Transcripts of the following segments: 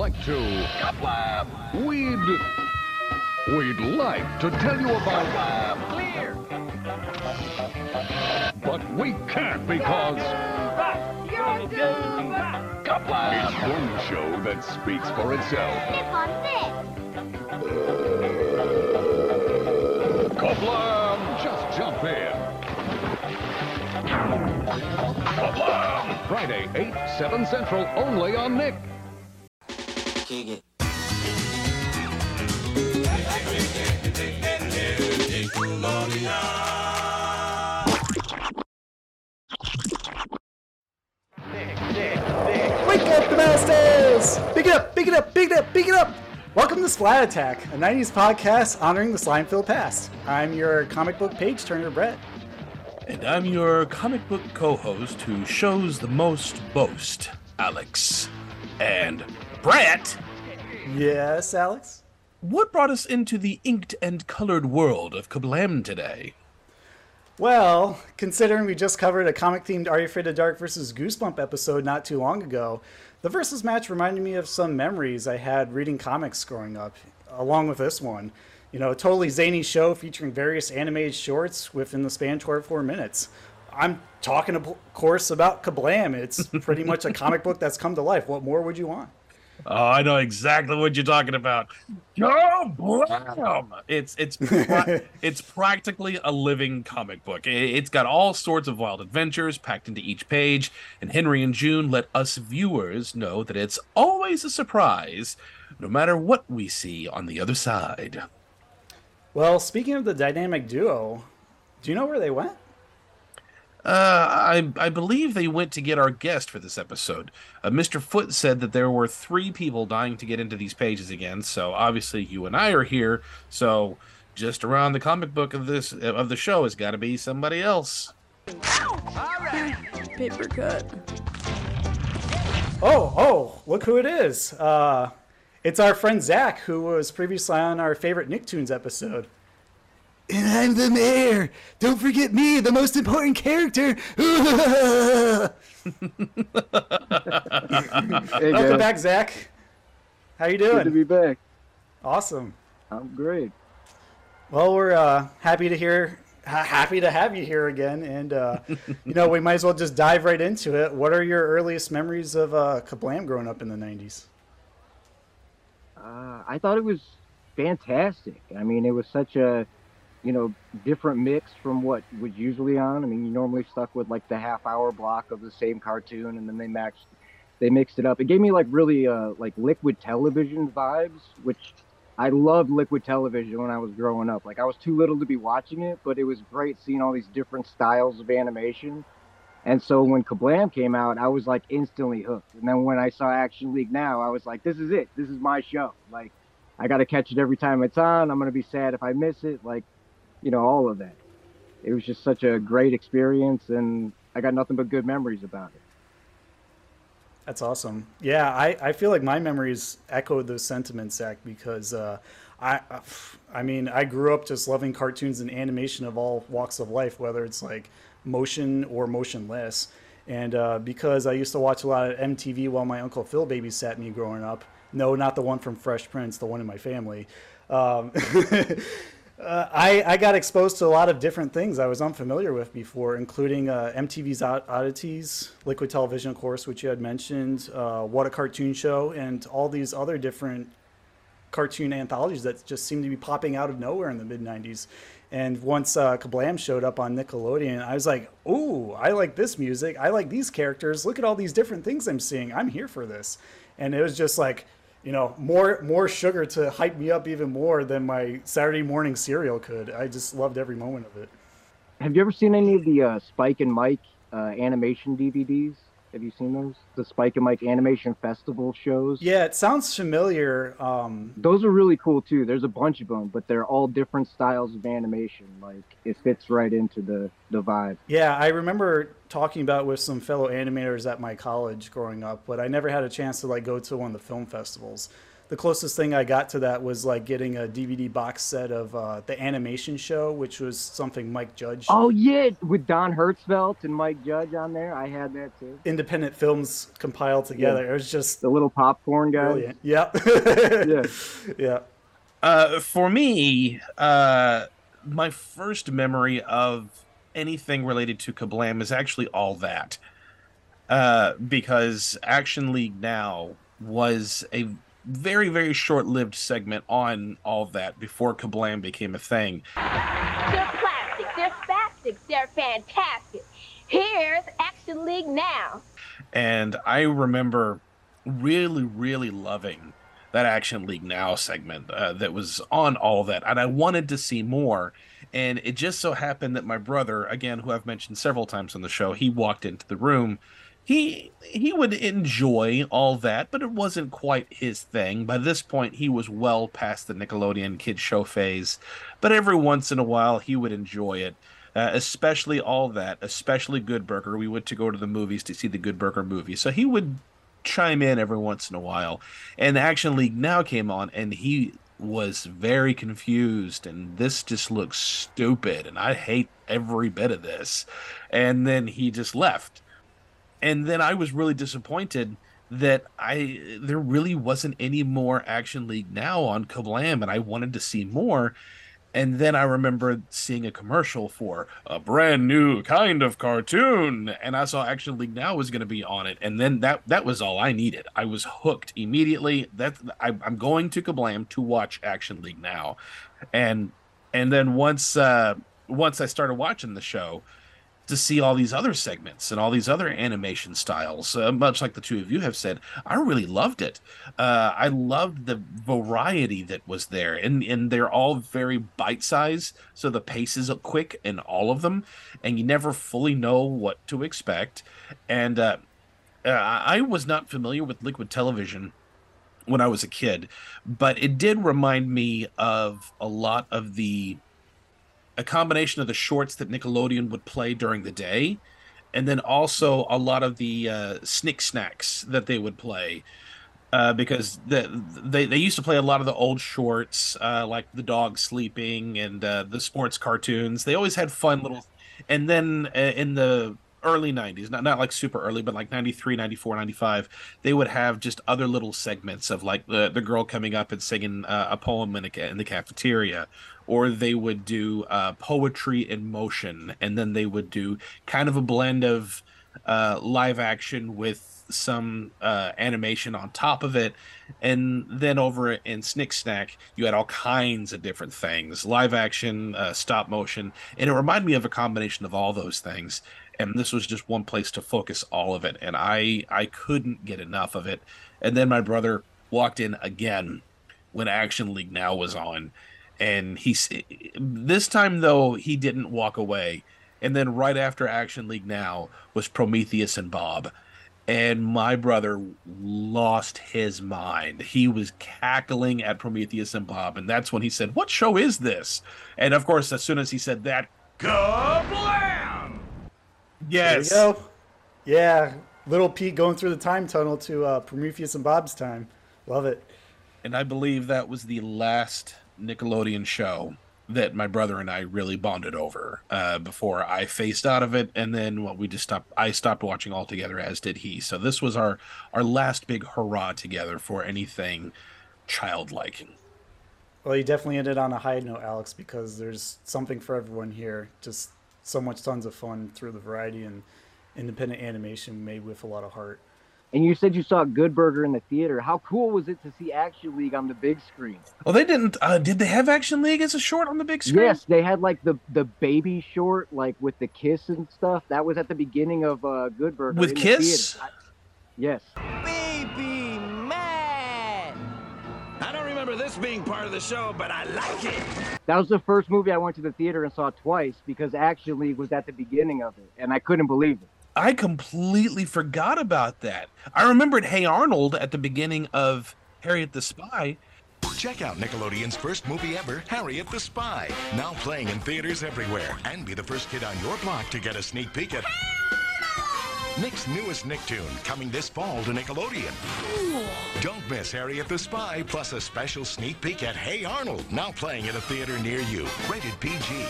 like to. We'd. We'd like to tell you about. Clear. But we can't because it's one show that speaks for itself. Kablam! Just jump in. Kablam! Friday, 8, 7 Central, only on Nick. Kick it. Wake up, masters! Pick it up, pick it up, pick it up, pick it up! Welcome to Splat Attack, a 90s podcast honoring the slime-filled past. I'm your comic book page turner, Brett. And I'm your comic book co host who shows the most boast, Alex. And Brett, Yes, Alex? what brought us into the inked and colored world of Kablam today? Well, considering we just covered a comic-themed Are You Afraid of Dark versus Goosebump episode not too long ago, the versus match reminded me of some memories I had reading comics growing up, along with this one. You know, a totally zany show featuring various animated shorts within the span of 24 minutes. I'm talking, of course, about Kablam. It's pretty much a comic book that's come to life. What more would you want? Oh, I know exactly what you're talking about. Kablam! It's it's pra- it's practically a living comic book. It's got all sorts of wild adventures packed into each page, and Henry and June let us viewers know that it's always a surprise, no matter what we see on the other side. Well, speaking of the dynamic duo, do you know where they went? Uh, I I believe they went to get our guest for this episode. Uh, Mr. Foot said that there were three people dying to get into these pages again. So obviously you and I are here. So just around the comic book of this of the show has got to be somebody else. Paper cut. Oh, oh, look who it is. Uh, it's our friend Zach, who was previously on our favorite Nicktoons episode. And I'm the mayor. Don't forget me, the most important character. Hey Welcome back, Zach. How you doing? good to be back. Awesome. I'm great. Well, we're uh, happy to hear, ha- happy to have you here again, and uh, you know we might as well just dive right into it. What are your earliest memories of uh, Kablam growing up in the '90s? Uh, I thought it was fantastic. I mean, it was such a, you know, different mix from what was usually on. I mean, you normally stuck with like the half hour block of the same cartoon, and then they matched, they mixed it up. It gave me like really uh, like liquid television vibes, which I loved liquid television when I was growing up. Like I was too little to be watching it, but it was great seeing all these different styles of animation. And so when Kablam came out, I was like instantly hooked. And then when I saw Action League now, I was like, this is it. This is my show. Like, I got to catch it every time it's on. I'm going to be sad if I miss it. Like, you know, all of that. It was just such a great experience. And I got nothing but good memories about it. That's awesome. Yeah, I, I feel like my memories echo those sentiments, Zach, because uh, I I mean I grew up just loving cartoons and animation of all walks of life, whether it's like motion or motionless. And uh, because I used to watch a lot of MTV while my uncle Phil babysat me growing up. No, not the one from Fresh Prince, the one in my family. Um, Uh, I, I got exposed to a lot of different things I was unfamiliar with before, including uh, MTV's Oddities, Liquid Television, of course, which you had mentioned, uh, What a Cartoon Show, and all these other different cartoon anthologies that just seemed to be popping out of nowhere in the mid 90s. And once uh, Kablam showed up on Nickelodeon, I was like, ooh, I like this music. I like these characters. Look at all these different things I'm seeing. I'm here for this. And it was just like, you know, more more sugar to hype me up even more than my Saturday morning cereal could. I just loved every moment of it. Have you ever seen any of the uh, Spike and Mike uh, animation DVDs? Have you seen those? The Spike and Mike Animation Festival shows? Yeah, it sounds familiar. Um, Those are really cool too. There's a bunch of them, but they're all different styles of animation. Like it fits right into the the vibe. yeah, I remember talking about with some fellow animators at my college growing up, but I never had a chance to like go to one of the film festivals. the closest thing I got to that was like getting a DVD box set of uh, the animation show, which was something Mike Judge. Oh yeah, with Don Hertzfeldt and Mike Judge on there. I had that too. Independent films compiled together. It was just The little popcorn guy. brilliant. Yep. Yeah. yeah. Uh, for me, uh, my first memory of anything related to Kablam is actually all that. Uh, because Action League Now was a very, very short lived segment on all that before Kablam became a thing. They're plastic, they're spastic, they're fantastic. Here's Action League now. And I remember really, really loving that Action League Now segment uh, that was on all that. And I wanted to see more. And it just so happened that my brother, again, who I've mentioned several times on the show, he walked into the room. He he would enjoy all that, but it wasn't quite his thing. By this point, he was well past the Nickelodeon kid show phase. But every once in a while, he would enjoy it uh, especially all that, especially Good Burger. We went to go to the movies to see the Good Burger movie, so he would chime in every once in a while. And Action League now came on, and he was very confused, and this just looks stupid, and I hate every bit of this. And then he just left, and then I was really disappointed that I there really wasn't any more Action League now on Kablam, and I wanted to see more. And then I remember seeing a commercial for a brand new kind of cartoon, and I saw Action League Now was going to be on it, and then that that was all I needed. I was hooked immediately. That I, I'm going to Kablam to watch Action League Now, and and then once uh, once I started watching the show, to see all these other segments and all these other animation styles, uh, much like the two of you have said, I really loved it. Uh, I loved the variety that was there, and and they're all very bite sized, so the pace is quick in all of them, and you never fully know what to expect. And uh, uh, I was not familiar with Liquid Television when I was a kid, but it did remind me of a lot of the a combination of the shorts that Nickelodeon would play during the day, and then also a lot of the uh, snick snacks that they would play. Uh, because the, they they used to play a lot of the old shorts, uh, like the dog sleeping and uh, the sports cartoons. They always had fun little. And then uh, in the early 90s not, not like super early but like 93 94 95 they would have just other little segments of like the, the girl coming up and singing uh, a poem in, a, in the cafeteria or they would do uh, poetry in motion and then they would do kind of a blend of uh, live action with some uh, animation on top of it. And then over in snick snack you had all kinds of different things live action uh, stop motion. And it reminded me of a combination of all those things. And this was just one place to focus all of it and i i couldn't get enough of it. And then my brother walked in again when action league now was on and he this time though he didn't walk away and then right after action league now was prometheus and bob and my brother lost his mind he was cackling at prometheus and bob and that's when he said what show is this and of course as soon as he said that kablam yes There you go. Yeah. Little Pete going through the time tunnel to uh, Prometheus and Bob's time. Love it. and I believe that was the last Nickelodeon show that my brother and I really bonded over uh, before I phased out of it, and then what we just stopped. I stopped watching altogether, as did he. So this was our our last big hurrah together for anything childlike. Well, you definitely ended on a high note, Alex, because there's something for everyone here. Just so much tons of fun through the variety and independent animation made with a lot of heart. And you said you saw Good Burger in the theater. How cool was it to see Action League on the big screen? Well, they didn't. Uh, did they have Action League as a short on the big screen? Yes, they had like the the baby short, like with the kiss and stuff. That was at the beginning of uh, Good Burger. With in the Kiss? theater. I- yes. Baby man! I don't remember this being part of the show, but I like it. That was the first movie I went to the theater and saw twice because Action League was at the beginning of it, and I couldn't believe it. I completely forgot about that. I remembered Hey Arnold at the beginning of Harriet the Spy. Check out Nickelodeon's first movie ever, Harriet the Spy, now playing in theaters everywhere. And be the first kid on your block to get a sneak peek at Nick's newest Nicktoon coming this fall to Nickelodeon. Don't miss Harriet the Spy, plus a special sneak peek at Hey Arnold, now playing at a theater near you. Rated PG.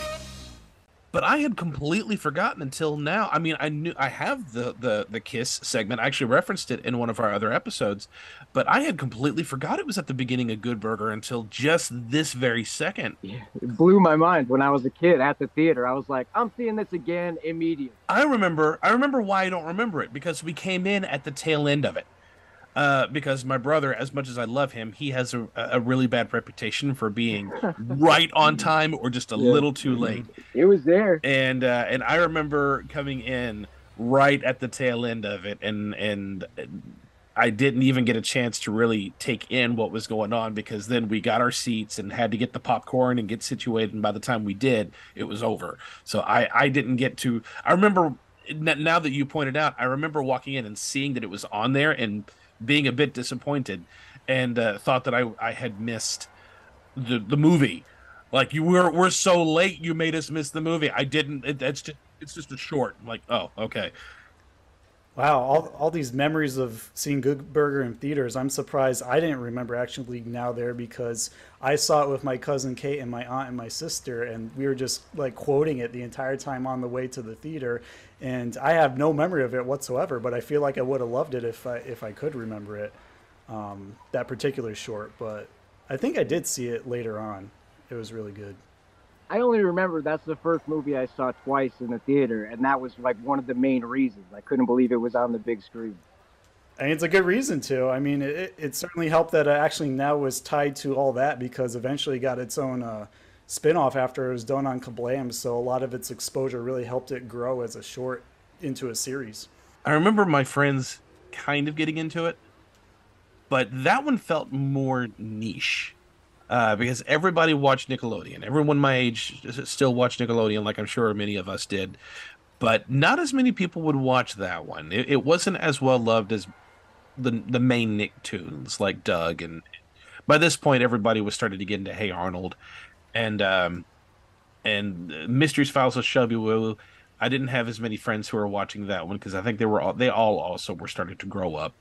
But I had completely forgotten until now. I mean, I knew I have the the the Kiss segment. I actually referenced it in one of our other episodes, but I had completely forgot it was at the beginning of Good Burger until just this very second. Yeah, it blew my mind when I was a kid at the theater. I was like, I'm seeing this again immediately. I remember. I remember why I don't remember it because we came in at the tail end of it. Uh, because my brother, as much as I love him, he has a, a really bad reputation for being right on time or just a Yeah. little too late. It was there. and uh, and I remember coming in right at the tail end of it, and and I didn't even get a chance to really take in what was going on because then we got our seats and had to get the popcorn and get situated, and by the time we did, it was over. So I I didn't get to. I remember now that you pointed out, I remember walking in and seeing that it was on there and being a bit disappointed, and uh, thought that I I had missed the the movie. Like you were we're so late, you made us miss the movie. I didn't. It, it's just it's just a short. I'm like oh okay. Wow, all, all these memories of seeing Good Burger in theaters. I'm surprised I didn't remember Action League Now there because I saw it with my cousin Kate and my aunt and my sister, and we were just like quoting it the entire time on the way to the theater. And I have no memory of it whatsoever, but I feel like I would have loved it if I if I could remember it, um, that particular short. But I think I did see it later on. It was really good. I only remember that's the first movie I saw twice in the theater, and that was like one of the main reasons. I couldn't believe it was on the big screen. And it's a good reason to. I mean, it, it certainly helped that it actually now was tied to all that because eventually got its own uh, spin off after it was done on Kablam. So a lot of its exposure really helped it grow as a short into a series. I remember my friends kind of getting into it, but that one felt more niche. Uh, because everybody watched Nickelodeon. Everyone my age still watched Nickelodeon, like I'm sure many of us did. But not as many people would watch that one. It, it wasn't as well loved as the the main Nicktoons, like Doug. And by this point, everybody was starting to get into Hey Arnold, and um, and Mysteries Files of Shelby Woo. I didn't have as many friends who were watching that one because I think they were all they all also were starting to grow up,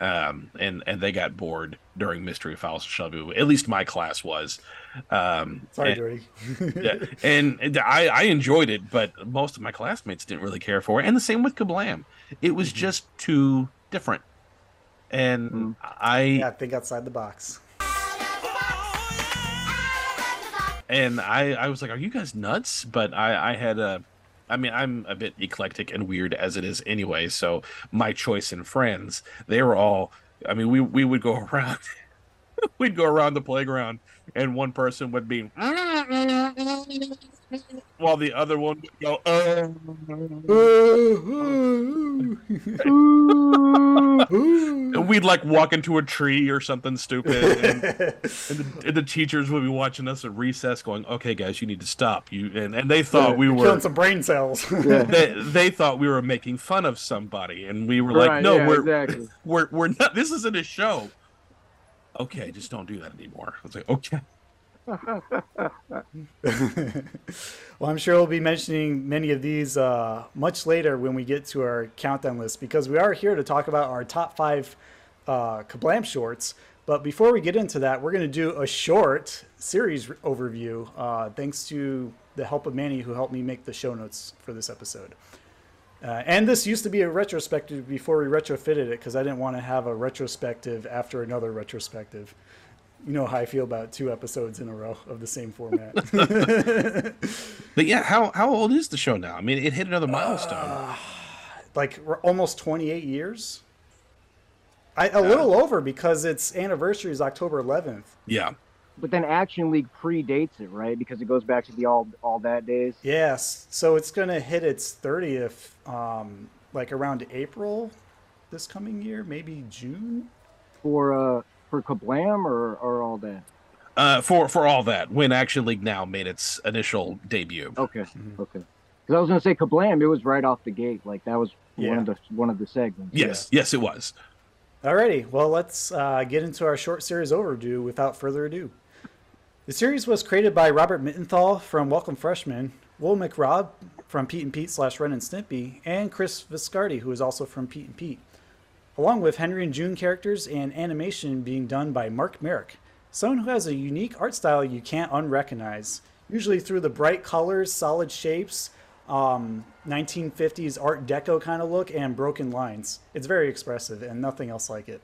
um, and and they got bored during Mystery Files. Woo. At least my class was. Um, Sorry, and, Dirty. yeah, and, I I enjoyed it, but most of my classmates didn't really care for it. And the same with Kablam. It was just too different, and I yeah, think outside the box. and I, I was like, "Are you guys nuts?" But I, I had a, I mean, I'm a bit eclectic and weird as it is anyway. So my choice in friends, they were all. I mean, we we would go around, we'd go around the playground, and one person would be, while the other one would go, "Oh." Uh-huh. and we'd like walk into a tree or something stupid, and, and, the, and the teachers would be watching us at recess, going, "Okay, guys, you need to stop." You and, and they thought we You're were killing some brain cells. they, they thought we were making fun of somebody, and we were like, Right, "No, yeah, we're exactly. we're we're not. This isn't a show." Okay, just don't do that anymore. I was like, "Okay." Well, I'm sure we'll be mentioning many of these uh, much later when we get to our countdown list because we are here to talk about our top five uh, Kablam shorts. But before we get into that, we're going to do a short series overview uh, thanks to the help of Manny, who helped me make the show notes for this episode. Uh, and this used to be a retrospective before we retrofitted it because I didn't want to have a retrospective after another retrospective. You know how I feel about two episodes in a row of the same format. But yeah, how how old is the show now? I mean, it hit another milestone. Uh, like r- almost 28 years. I, a little over because its anniversary is October 11th. yeah, But then Action League predates it, right? Because it goes back to the all all that days. Yes, so it's going to hit its 30th, um, like around April this coming year, maybe June. For uh for Kablam or or all that. uh, for for all that, when Action League Now made its initial debut. Okay, Mm-hmm. okay. Because I was gonna say Kablam, it was right off the gate. Like that was one of the one of the segments. Yes, yes, it was. Alrighty, well, let's uh, get into our short series overview without further ado. The series was created by Robert Mittenthal from Welcome Freshmen, Will McRobb from Pete and Pete slash Ren and Stimpy, and Chris Viscardi, who is also from Pete and Pete, along with Henry and June characters and animation being done by Mark Marek, someone who has a unique art style you can't unrecognize, usually through the bright colors, solid shapes, um, 1950s Art Deco kind of look, and broken lines. It's very expressive and nothing else like it.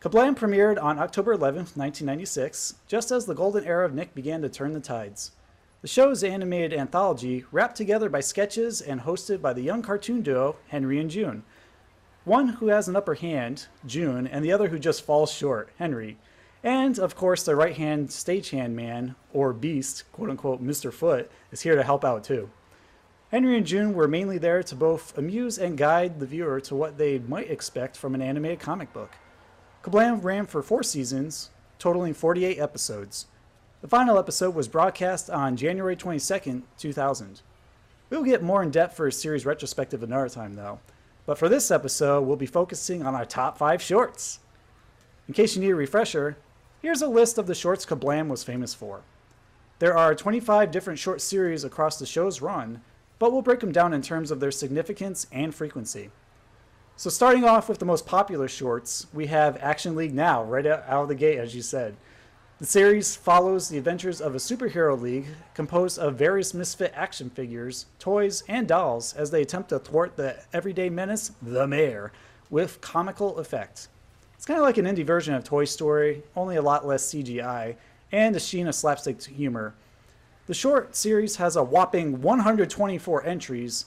Kablam premiered on October 11, 1996, just as the golden era of Nick began to turn the tides. The show's animated anthology, wrapped together by sketches and hosted by the young cartoon duo Henry and June. One who has an upper hand, June, and the other who just falls short, Henry. And, of course, the right hand stagehand man, or beast, quote unquote, Mr. Foot, is here to help out too. Henry and June were mainly there to both amuse and guide the viewer to what they might expect from an animated comic book. Kablam ran for four seasons, totaling 48 episodes. The final episode was broadcast on January 22nd, 2000. We'll get more in depth for a series retrospective another time, though. But for this episode, we'll be focusing on our top five shorts. In case you need a refresher, here's a list of the shorts Kablam was famous for. There are 25 different short series across the show's run, but we'll break them down in terms of their significance and frequency. So starting off with the most popular shorts, we have Action League Now, right out of the gate, as you said. The series follows the adventures of a superhero league composed of various misfit action figures, toys, and dolls as they attempt to thwart the everyday menace, the mayor, with comical effect. It's kind of like an indie version of Toy Story, only a lot less CGI, and a sheen of slapstick humor. The short series has a whopping 124 entries,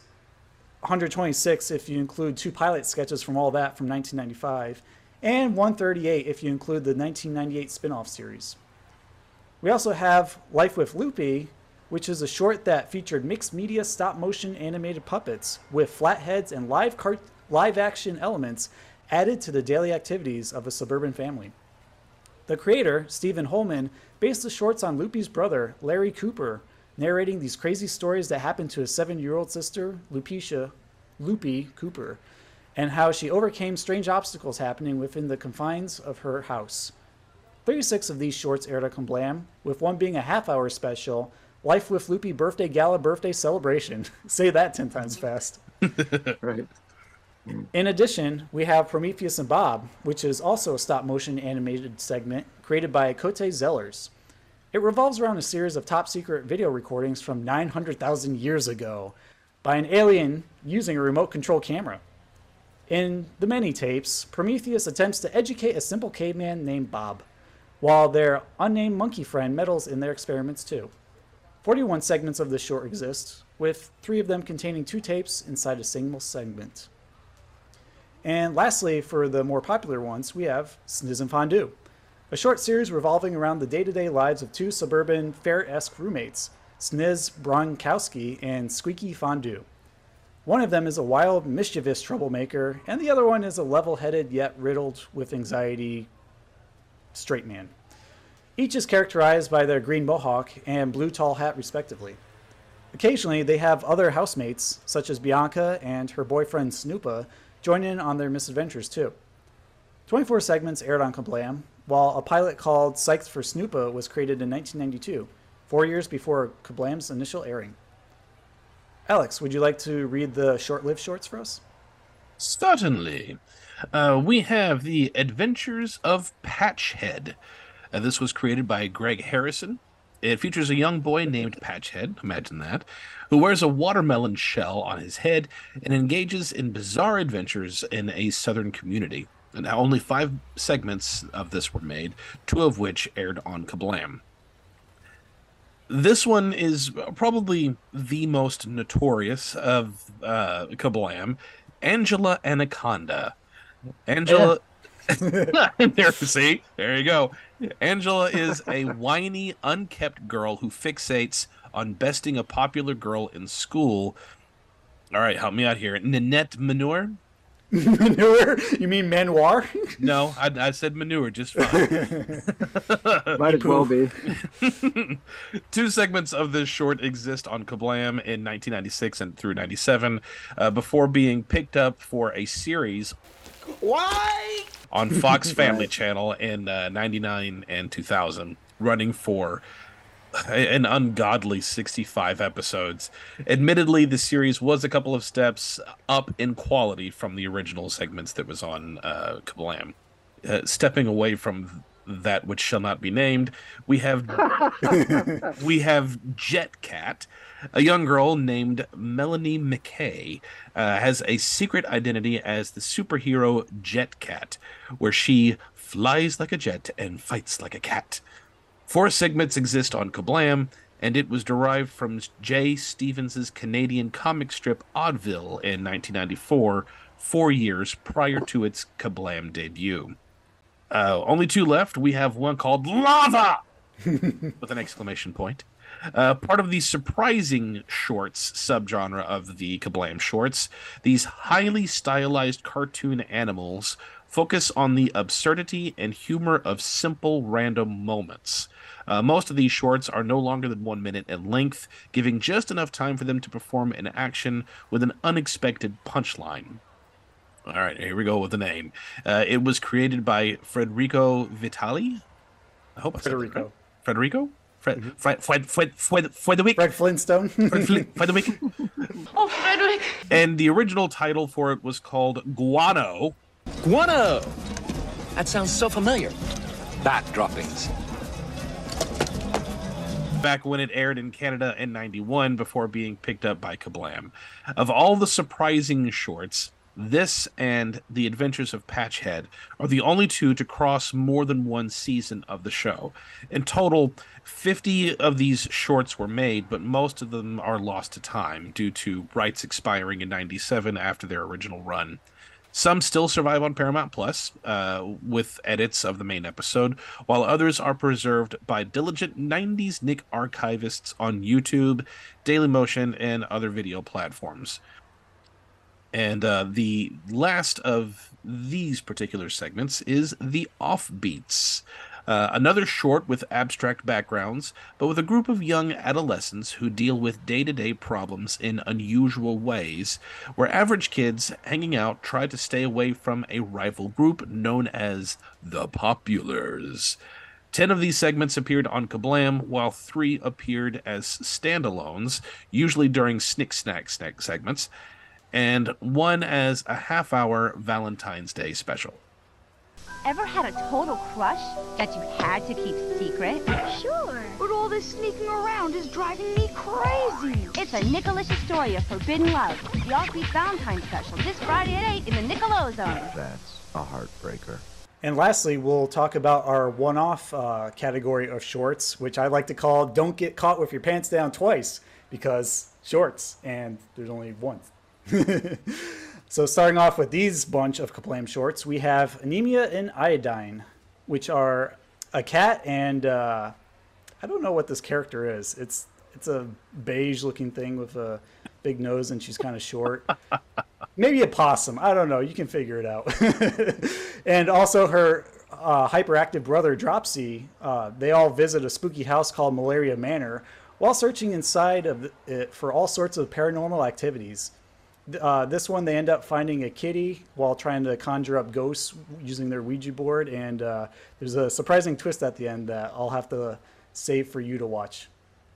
126 if you include two pilot sketches from all that from 1995, and 138 if you include the 1998 spin off series. We also have Life with Loopy, which is a short that featured mixed media stop motion animated puppets with flat heads and live, cart- live action elements added to the daily activities of a suburban family. The creator, Stephen Holman, based the shorts on Loopy's brother, Larry Cooper, narrating these crazy stories that happened to his seven year old sister, Lupicia, Loopy Cooper, and how she overcame strange obstacles happening within the confines of her house. 36 of these shorts aired on Kablam, with one being a half hour special, Life with Loopy Birthday Gala Birthday Celebration. Say that 10 times fast. Right. In addition, we have Prometheus and Bob, which is also a stop motion animated segment created by Cote Zellers. It revolves around a series of top secret video recordings from 900,000 years ago by an alien using a remote control camera. In the many tapes, Prometheus attempts to educate a simple caveman named Bob, while their unnamed monkey friend meddles in their experiments too. 41 segments of this short exist, with three of them containing two tapes inside a single segment. And lastly, for the more popular ones, we have Sniz and Fondue, a short series revolving around the day to day lives of two suburban fair esque roommates, Sniz Bronkowski and Squeaky Fondue. One of them is a wild, mischievous troublemaker, and the other one is a level headed yet riddled with anxiety straight man. Each is characterized by their green mohawk and blue tall hat, respectively. Occasionally, they have other housemates, such as Bianca and her boyfriend Snoopa, join in on their misadventures too. 24 segments aired on Kablam, while a pilot called Psyched for Snoopa was created in 1992, four years before Kablam's initial airing. Alex, would you like to read the short lived shorts for us? Certainly. Uh, we have The Adventures of Patchhead. Uh, this was created by Greg Harrison. It features a young boy named Patchhead, imagine that, who wears a watermelon shell on his head and engages in bizarre adventures in a southern community. And only five segments of this were made, two of which aired on Kablam. This one is probably the most notorious of uh, Kablam, Angela Anaconda. Angela. there, see, there you go. Angela is a whiny, unkept girl who fixates on besting a popular girl in school. All right, help me out here. Nanette Manure? Manure? You mean manoir? No, I, I said manure just fine. Might as well be. Two segments of this short exist on Kablam in 1996 and through 97 uh, before being picked up for a series Why? on Fox Family Channel in uh, 99 and 2000, running for an ungodly 65 episodes. Admittedly, the series was a couple of steps up in quality from the original segments that was on uh, Kablam. Uh, stepping away from that which shall not be named, we have we have Jet Cat, a young girl named Melanie McKay, uh, has a secret identity as the superhero Jet Cat, where she flies like a jet and fights like a cat. Four segments exist on Kablam, and it was derived from Jay Stephens's Canadian comic strip Oddville in 1994, four years prior to its Kablam debut. Uh, only two left. We have one called Lava with an exclamation point. Uh, part of the surprising shorts subgenre of the Kablam shorts, these highly stylized cartoon animals focus on the absurdity and humor of simple random moments. Uh, most of these shorts are no longer than one minute in length, giving just enough time for them to perform an action with an unexpected punchline. All right, here we go with the name. Uh, it was created by Federico Vitali. I hope I said that Federico. Federico? Fred, mm-hmm. Fred, Fred, Fred, Fred, Frederick? Fred Flintstone. Fred, Fli- Frederick? Oh, Frederick. And the original title for it was called Guano. Guano! That sounds so familiar. Bat droppings. back when it aired in Canada in 91 before being picked up by Kablam. Of all the surprising shorts, this and The Adventures of Patchhead are the only two to cross more than one season of the show. In total, 50 of these shorts were made, but most of them are lost to time due to rights expiring in 97 after their original run. Some still survive on Paramount Plus uh, with edits of the main episode, while others are preserved by diligent 90s Nick archivists on YouTube, Dailymotion, and other video platforms. And uh, the last of these particular segments is The Offbeats. Uh, another short with abstract backgrounds, but with a group of young adolescents who deal with day to day problems in unusual ways, where average kids hanging out try to stay away from a rival group known as the Populars. Ten of these segments appeared on Kablam, while three appeared as standalones, usually during Snick Snack Snack segments, and one as a half hour Valentine's Day special. Ever had a total crush that you had to keep secret? Sure. But all this sneaking around is driving me crazy. It's a Nickalicious story of forbidden love. The Offbeat Valentine special this Friday at 8 in the Nickelozone. That's a heartbreaker. And lastly, we'll talk about our one off uh, category of shorts, which I like to call Don't Get Caught with Your Pants Down Twice, because shorts, and there's only one. so, starting off with these bunch of Kablam shorts, we have Anemia and Iodine, which are a cat and uh, I don't know what this character is. It's it's a beige looking thing with a big nose and she's kind of short. Maybe a possum. I don't know. You can figure it out. and also her uh, hyperactive brother Dropsy. Uh, they all visit a spooky house called Malaria Manor while searching inside of it for all sorts of paranormal activities. Uh, this one, they end up finding a kitty while trying to conjure up ghosts using their Ouija board, and uh, there's a surprising twist at the end that I'll have to save for you to watch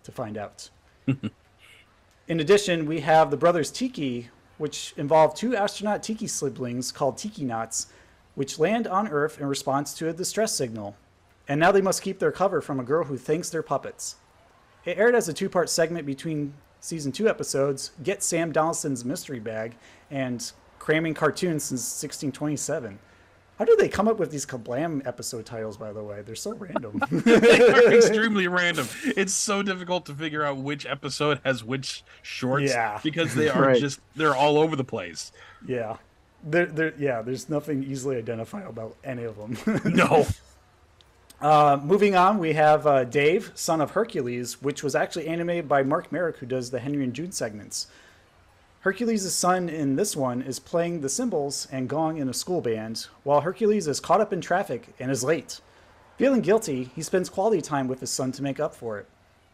to find out. In addition, we have the Brothers Tiki, which involve two astronaut Tiki siblings called Tiki Knots, which land on Earth in response to a distress signal. And now they must keep their cover from a girl who thinks they're puppets. It aired as a two part segment between season two episodes Get Sam Donaldson's Mystery Bag and Cramming Cartoons since 1627. How do they come up with these Kablam episode titles, by the way? They're so random. they are extremely random. It's so difficult to figure out which episode has which shorts Yeah. because they are Right. just they're all over the place. yeah. There, there, yeah, there's nothing easily identifiable about any of them. No. Uh, moving on, we have uh, Dave, son of Hercules, which was actually animated by Mark Marek, who does the Henry and June segments. Hercules' son in this one is playing the cymbals and gong in a school band, while Hercules is caught up in traffic and is late. Feeling guilty, he spends quality time with his son to make up for it.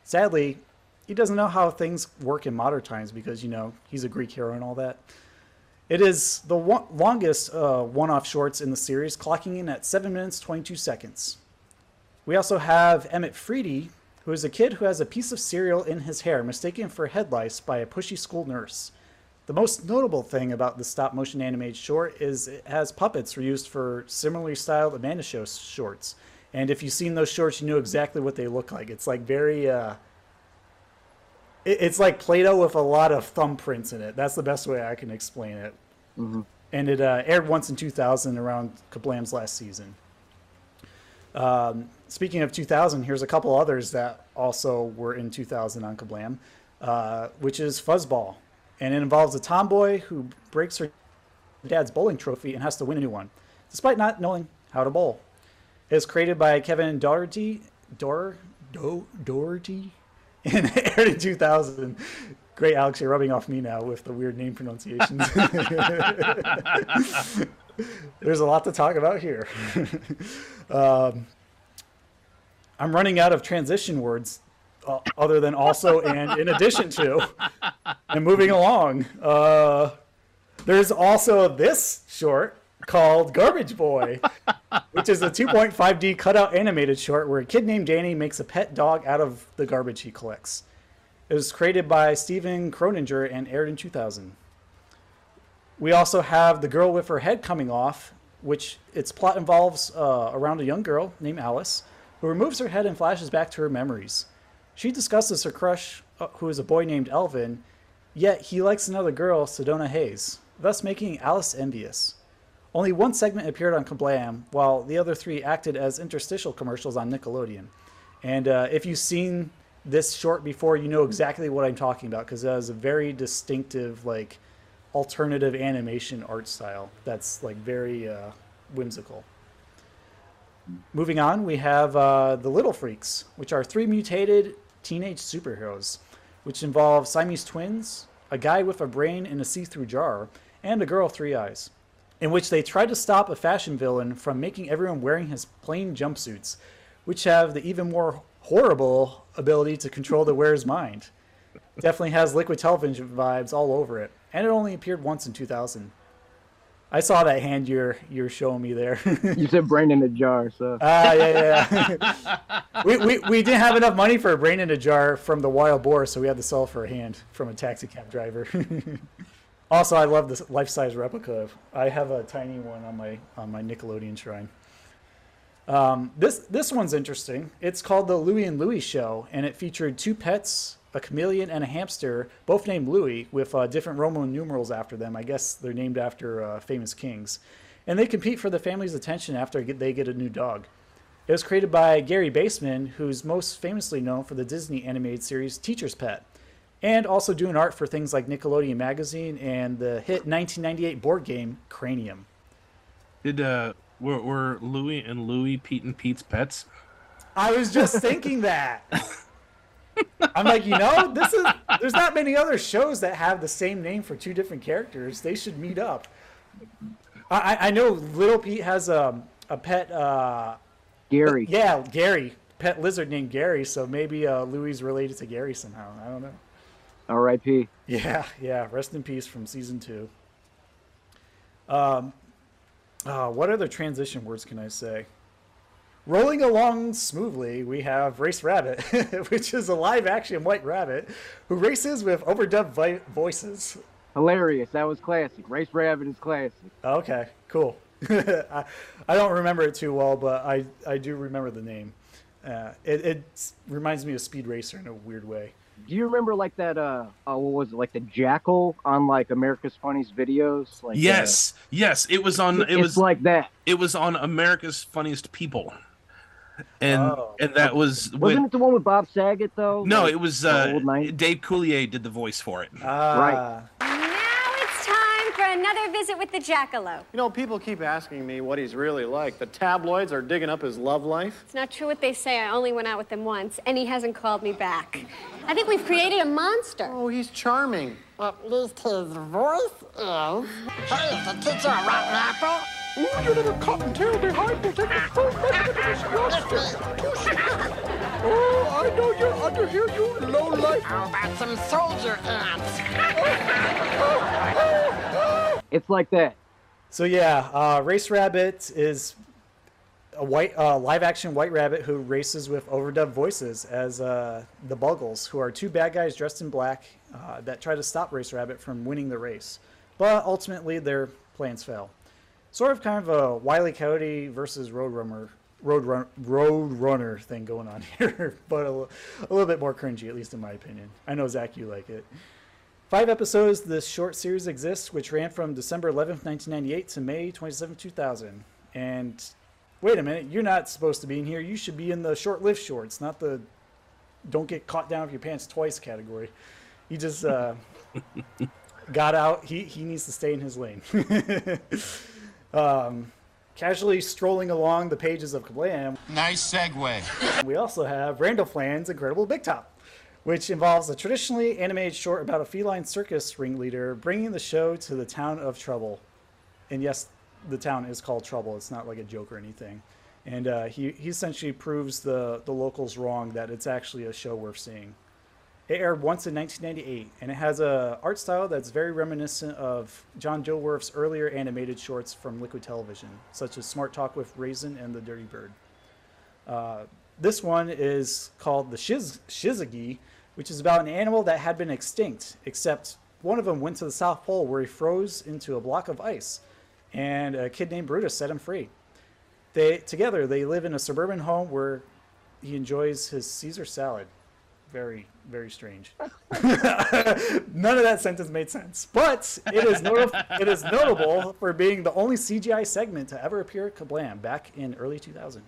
Sadly, he doesn't know how things work in modern times because, you know, he's a Greek hero and all that. It is the longest uh, one off shorts in the series, clocking in at 7 minutes 22 seconds. We also have Emmett Freedy, who is a kid who has a piece of cereal in his hair mistaken for head lice by a pushy school nurse. The most notable thing about the stop motion animated short is it has puppets reused for similarly styled Amanda Show shorts. And if you've seen those shorts, you know exactly what they look like. It's like very, uh, it- it's like Play-Doh with a lot of thumbprints in it. That's the best way I can explain it. And it uh, aired once in 2000 around Kablam's last season. Um, speaking of 2000, here's a couple others that also were in 2000 on Kablam, uh, which is Fuzzball. And it involves a tomboy who breaks her dad's bowling trophy and has to win a new one, despite not knowing how to bowl. It was created by Kevin Doherty, Dor, Do, Doherty, and aired in 2000. Great, Alex, you're rubbing off me now with the weird name pronunciations. There's a lot to talk about here. um, I'm running out of transition words uh, other than also and in addition to. And moving along, uh, there's also this short called Garbage Boy, which is a 2.5D cutout animated short where a kid named Danny makes a pet dog out of the garbage he collects. It was created by Steven Croninger and aired in 2000. We also have The Girl with Her Head Coming Off, which its plot involves uh, around a young girl named Alice who removes her head and flashes back to her memories. She discusses her crush, uh, who is a boy named Elvin, yet he likes another girl, Sedona Hayes, thus making Alice envious. Only one segment appeared on Kablam, while the other three acted as interstitial commercials on Nickelodeon. And uh, if you've seen this short before, you know exactly what I'm talking about because it has a very distinctive, like, alternative animation art style that's like very uh, whimsical. Moving on, we have uh, the Little Freaks, which are three mutated teenage superheroes, which involve Siamese twins, a guy with a brain in a see-through jar, and a girl with three eyes, in which they try to stop a fashion villain from making everyone wearing his plain jumpsuits, which have the even more horrible ability to control the wearer's mind. Definitely has liquid television vibes all over it, and it only appeared once in 2000. I saw that hand you're you're showing me there. You said brain in a jar, so. Ah, yeah, yeah. yeah. we, we, we didn't have enough money for a brain in a jar from the wild boar, so we had to sell for a hand from a taxi cab driver. also, I love this life-size replica. Of, I have a tiny one on my on my Nickelodeon shrine. Um, this this one's interesting. It's called the Louie and Louie Show, and it featured two pets, a chameleon and a hamster, both named Louie, with uh, different Roman numerals after them. I guess they're named after uh, famous kings, and they compete for the family's attention after they get a new dog. It was created by Gary Baseman, who's most famously known for the Disney animated series Teacher's Pet, and also doing art for things like Nickelodeon Magazine and the hit 1998 board game Cranium. Did uh were, were Louie and Louie Pete and Pete's pets? I was just thinking that. I'm like, you know, this is there's not many other shows that have the same name for two different characters. They should meet up. I, I- know Little Pete has a a pet. Uh, Gary. yeah, Gary, pet lizard named Gary. So maybe uh, Louis is related to Gary somehow. I don't know. R.I.P. Yeah, yeah. Rest in peace from season two. Um, uh, what other transition words can I say? Rolling along smoothly, we have Race Rabbit, which is a live action white rabbit who races with overdubbed vi- voices. Hilarious. That was classic. Race Rabbit is classic. Okay, cool. I, I don't remember it too well, but I, I do remember the name. Uh, it, it reminds me of Speed Racer in a weird way. Do you remember like that? Uh, uh what was it? Like the jackal on like America's Funniest Videos. Like uh, yes, yes. It was on. It it's was like that. It was on America's Funniest People, and Oh. and that was Wasn't it the one with Bob Saget though? no, Like, it was uh. Dave Coulier did the voice for it. Ah, Now it's time for another visit with the Jackalope. You know, people keep asking me what he's really like. The tabloids are digging up his love life. It's not true what they say. I only went out with him once, and he hasn't called me back. I think we've created a monster. Oh, he's charming. At least his voice is. Hey, is the teacher a rotten apple? Ooh, you little cottontail behind will take the full measurement of this justice. Oh, I know you're under here, you low life. How about some soldier ants? It's like that. So yeah, uh, Race Rabbit is a white uh, live action White Rabbit who races with overdubbed voices as uh, the Buggles, who are two bad guys dressed in black uh, that try to stop Race Rabbit from winning the race. But ultimately, their plans fail. Sort of kind of a Wile E. Coyote versus Roadrunner, Road Run, Road Runner thing going on here, but a, a little bit more cringy, at least in my opinion. I know Zach, you like it. Five episodes this short series exists, which ran from December 11th, 1998 to May 27, 2000. And wait a minute, you're not supposed to be in here. You should be in the short lived shorts, not the don't get caught down with your pants twice category. He just uh, got out. He, he needs to stay in his lane. um, casually strolling along the pages of Kablam. Nice segue. We also have Randall Fland's Incredible Big Top, which involves a traditionally animated short about a feline circus ringleader bringing the show to the town of Trouble. And yes, the town is called Trouble. It's not like a joke or anything. And uh, he, he essentially proves the, the locals wrong that it's actually a show worth seeing. It aired once in 1998, and it has a art style that's very reminiscent of John Dilworth's earlier animated shorts from Liquid Television, such as Smart Talk with Raisin and The Dirty Bird. Uh, this one is called the Shiz- Shizagi, which is about an animal that had been extinct, except one of them went to the South Pole where he froze into a block of ice, and a kid named Brutus set him free. They together they live in a suburban home where he enjoys his Caesar salad. Very, very strange. None of that sentence made sense, but it is notable. it is notable for being the only CGI segment to ever appear at Kablam back in early 2000.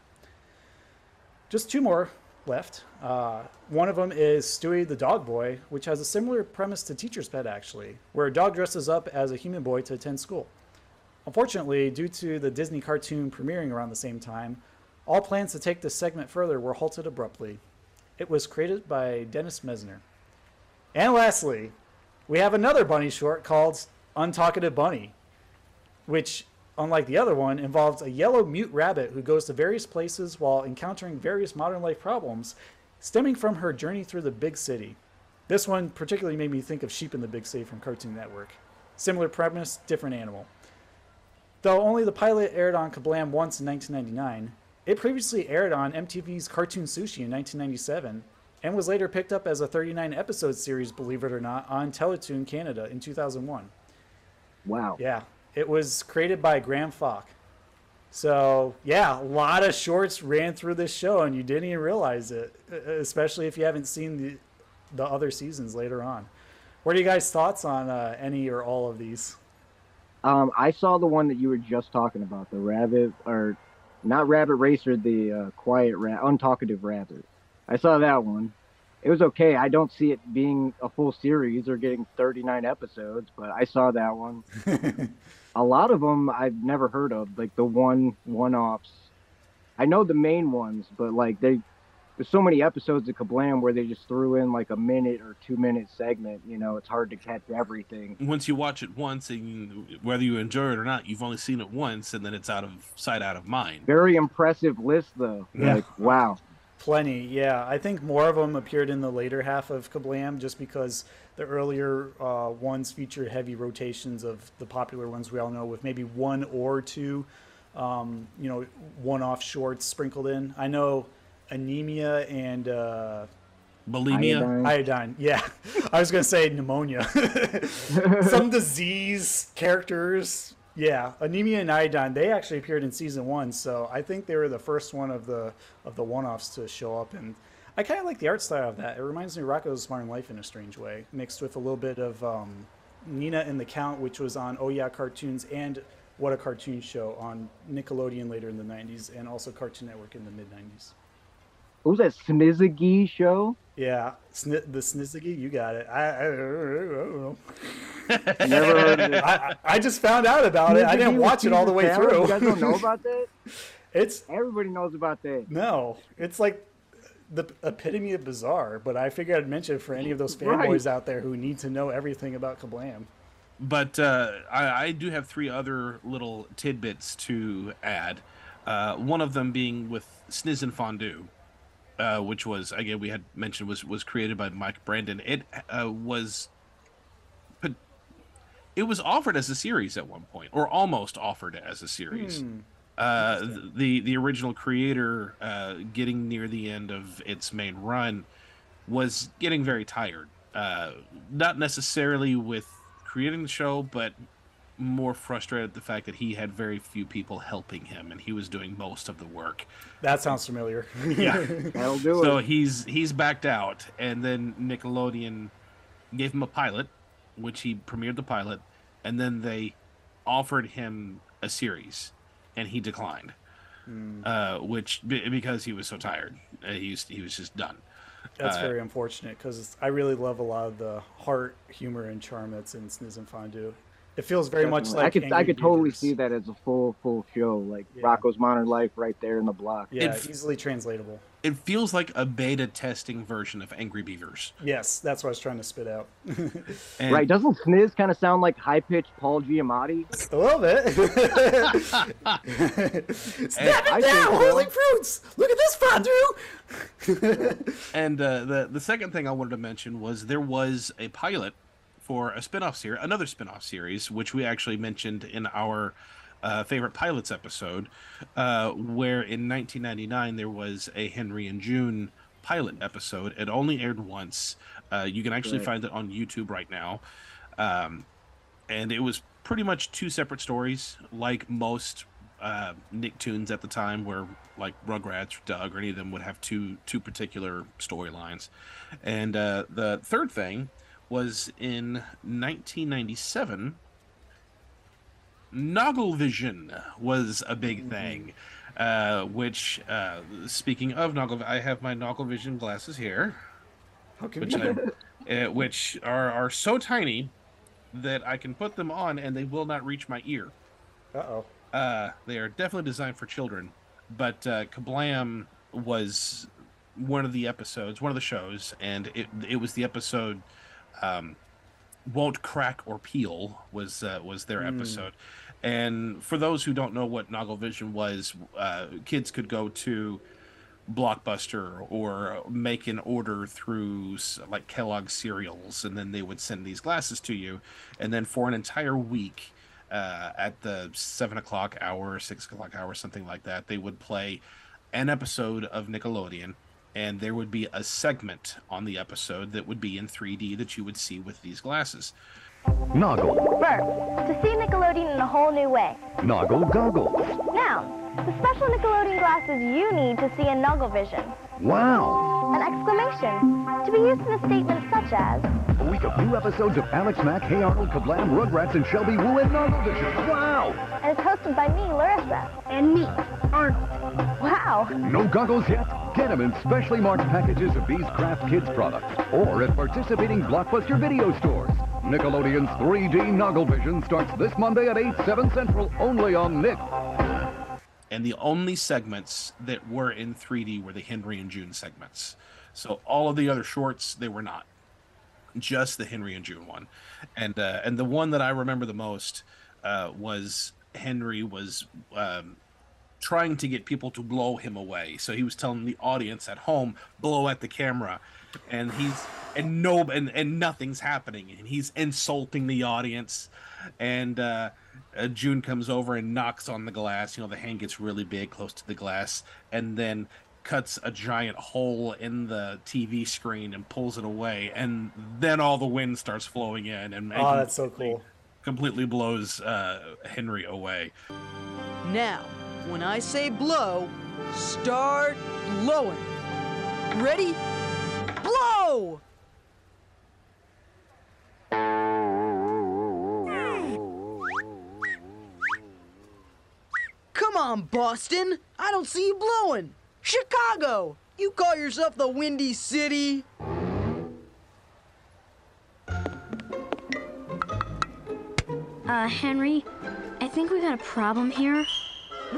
Just two more left. Uh, one of them is Stewie the Dog Boy, which has a similar premise to Teacher's Pet, actually, where a dog dresses up as a human boy to attend school. Unfortunately, due to the Disney cartoon premiering around the same time, all plans to take this segment further were halted abruptly. It was created by Dennis Mesner. And lastly, we have another bunny short called Untalkative Bunny, which, unlike the other one, involves a yellow mute rabbit who goes to various places while encountering various modern life problems stemming from her journey through the big city. This one particularly made me think of Sheep in the Big City from Cartoon Network. Similar premise, different animal. Though only the pilot aired on Kablam once in 1999, it previously aired on MTV's Cartoon Sushi in 1997 and was later picked up as a 39 episode series, believe it or not, on Teletoon Canada in 2001. Wow. Yeah, it was created by Graham Falk. So, yeah, a lot of shorts ran through this show and you didn't even realize it, especially if you haven't seen the, the other seasons later on. What are you guys' thoughts on uh, any or all of these? Um, I saw the one that you were just talking about, the rabbit, or not rabbit racer, the uh, quiet rat, untalkative rabbit. I saw that one. It was okay. I don't see it being a full series or getting 39 episodes, but I saw that one. a lot of them I've never heard of, like the one one-offs. I know the main ones, but like they, there's so many episodes of Kablam where they just threw in like a minute or two minute segment. You know, it's hard to catch everything. Once you watch it once, and you, whether you enjoy it or not, you've only seen it once, and then it's out of sight, out of mind. Very impressive list though. Yeah. Like wow. Plenty, yeah. I think more of them appeared in the later half of Kablam just because the earlier uh, ones featured heavy rotations of the popular ones we all know, with maybe one or two, um, you know, one-off shorts sprinkled in. I know anemia and uh, Bulimia? iodine. iodine. Yeah, I was gonna say pneumonia. Some disease characters. Yeah, anemia and iodine. They actually appeared in season one, so I think they were the first one of the of the one-offs to show up. And I kind of like the art style of that. It reminds me of Rocko's Modern Life in a strange way, mixed with a little bit of um, Nina and the Count, which was on Oh Yeah Cartoons and What a Cartoon Show on Nickelodeon later in the '90s, and also Cartoon Network in the mid '90s. What was that Snizzy show? Yeah, Sni- the Snizzy, you got it. I, I, I don't know. Never heard of it. I, I I just found out about it. I didn't watch it all the way Caesar salad? through. You guys don't know about that? It's everybody knows about that. No, it's like the epitome of bizarre. But I figured I'd mention it for any of those Right. fanboys out there who need to know everything about Kablam. But uh, I, I do have three other little tidbits to add. Uh, one of them being with Sniz and Fondue, uh, which was again we had mentioned was was created by Mike Brandon. It uh, was, it was offered as a series at one point, or almost offered as a series. Hmm. uh, the the original creator, uh, getting near the end of its main run, was getting very tired. Uh, not necessarily with creating the show, but more frustrated at the fact that he had very few people helping him, and he was doing most of the work. That sounds familiar. Yeah, That'll do so it. he's he's backed out, and then Nickelodeon gave him a pilot, which he premiered the pilot, and then they offered him a series, and he declined, Hmm. uh, which because he was so tired, uh, he was, he was just done. That's Uh, very unfortunate because I really love a lot of the heart, humor, and charm that's in Sniz and Fondue. It feels very much like I could I could totally Beavers. see that as a full full show, like Yeah. Rocko's Modern Life right there in the block. Yeah, It- easily translatable. It feels like a beta testing version of Angry Beavers. Yes, that's what I was trying to spit out. And- right? Doesn't Sniz kind of sound like high pitched Paul Giamatti? a little bit. Snap I it think down, so. holy fruits! Look at this fondue. And uh, the the second thing I wanted to mention was there was a pilot for a spin-off series, another spin-off series, which we actually mentioned in our uh, favorite pilots episode, uh, where in 1999 there was a Henry and June pilot episode. It only aired once. Uh, you can actually Right. find it on YouTube right now, um, and it was pretty much two separate stories, like most uh, Nicktoons at the time, where like Rugrats or Doug or any of them would have two two particular storylines. And uh, the third thing was in 1997. Nogglevision was a big thing, uh, which, uh, speaking of Noggle, I have my Nogglevision glasses here, which. I, uh, which are, are so tiny that I can put them on and they will not reach my ear. Uh oh. Uh, they are definitely designed for children, but uh, Kablam was one of the episodes, one of the shows, and it it was the episode um, "Won't Crack or Peel" was uh, was their Hmm. episode. And for those who don't know what Noggle Vision was, uh, kids could go to Blockbuster or make an order through like Kellogg cereals, and then they would send these glasses to you. And then for an entire week, uh, at the seven o'clock hour, six o'clock hour, something like that, they would play an episode of Nickelodeon, and there would be a segment on the episode that would be in 3D that you would see with these glasses. Noggle, First, to see Nickelodeon in a whole new way. Noggle Goggle. Now, the special Nickelodeon glasses you need to see in Noggle Vision. Wow. An exclamation, to be used in a statement such as, A week of new episodes of Alex Mack, Hey Arnold, Kablam, Rugrats, and Shelby Woo and Nogglevision. Wow. and it's hosted by me, Larissa. And me, Arnold. Wow. No goggles yet? Get them in specially marked packages of these Kraft Kids products or at participating Blockbuster video stores. Nickelodeon's 3D Nogglevision starts this Monday at 8, 7 Central, only on Nick. and the only segments that were in 3D were the Henry and June segments. So all of the other shorts they were not, just the Henry and June one, and uh, and the one that I remember the most uh, was Henry was um, trying to get people to blow him away. So he was telling the audience at home, blow at the camera, and he's and no and and nothing's happening, and he's insulting the audience, and uh, uh, June comes over and knocks on the glass. You know, the hand gets really big, close to the glass, and then cuts a giant hole in the TV screen and pulls it away, and then all the wind starts flowing in, and and Oh, that's so cool. completely blows uh, Henry away. Now, when I say blow, start blowing. Ready? Blow! Come on, Boston! I don't see you blowing! Chicago! You call yourself the Windy City? Uh, Henry, I think we got a problem here.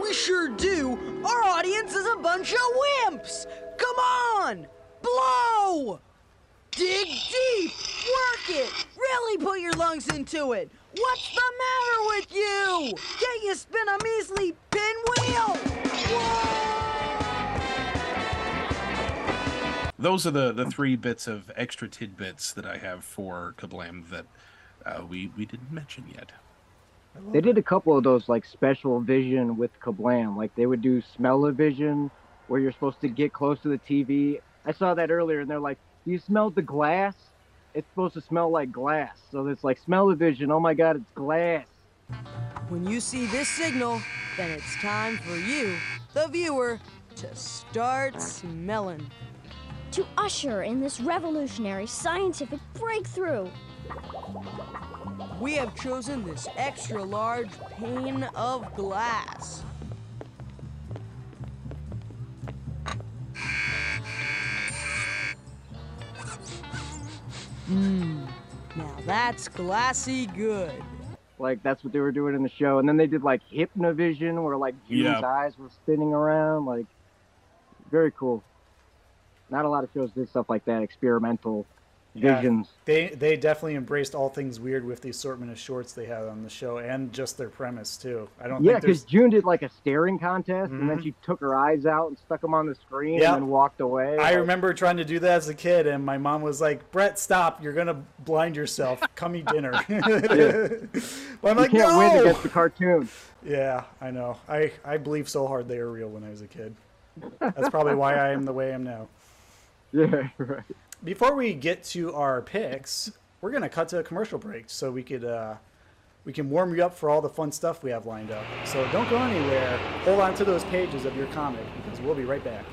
We sure do! Our audience is a bunch of wimps! Come on! Blow! Dig deep! Work it! Really put your lungs into it! What's the matter with you? Can't you spin a measly pinwheel? Those are the, the three bits of extra tidbits that I have for Kablam that uh, we, we didn't mention yet. They did a couple of those like special vision with Kablam. Like they would do smell-o-vision where you're supposed to get close to the TV. I saw that earlier and they're like, "Do you smell the glass? It's supposed to smell like glass." So it's like smell-o-vision. Oh my god, it's glass. When you see this signal, then it's time for you, the viewer, to start smelling. To usher in this revolutionary scientific breakthrough. We have chosen this extra large pane of glass. Mmm, now that's glassy good. Like that's what they were doing in the show. And then they did like hypnovision where like June's Yeah. eyes were spinning around. Like very cool. Not a lot of shows did stuff like that, experimental Yeah, visions. They they definitely embraced all things weird with the assortment of shorts they had on the show and just their premise too. I don't Yeah, because June did like a staring contest, and then Mhm. she took her eyes out and stuck them on the screen, Yep. and then walked away. I Like, remember trying to do that as a kid, and my mom was like, "Brett, stop! You're gonna blind yourself. Come eat dinner." but I'm you like, can't "No!" win against the cartoon. Yeah, I know. I I believe so hard they were real when I was a kid. That's probably why I am the way I am now. Yeah, right. Before we get to our picks, we're gonna cut to a commercial break so we could uh, we can warm you up for all the fun stuff we have lined up. So don't go anywhere. Hold on to those pages of your comic because we'll be right back.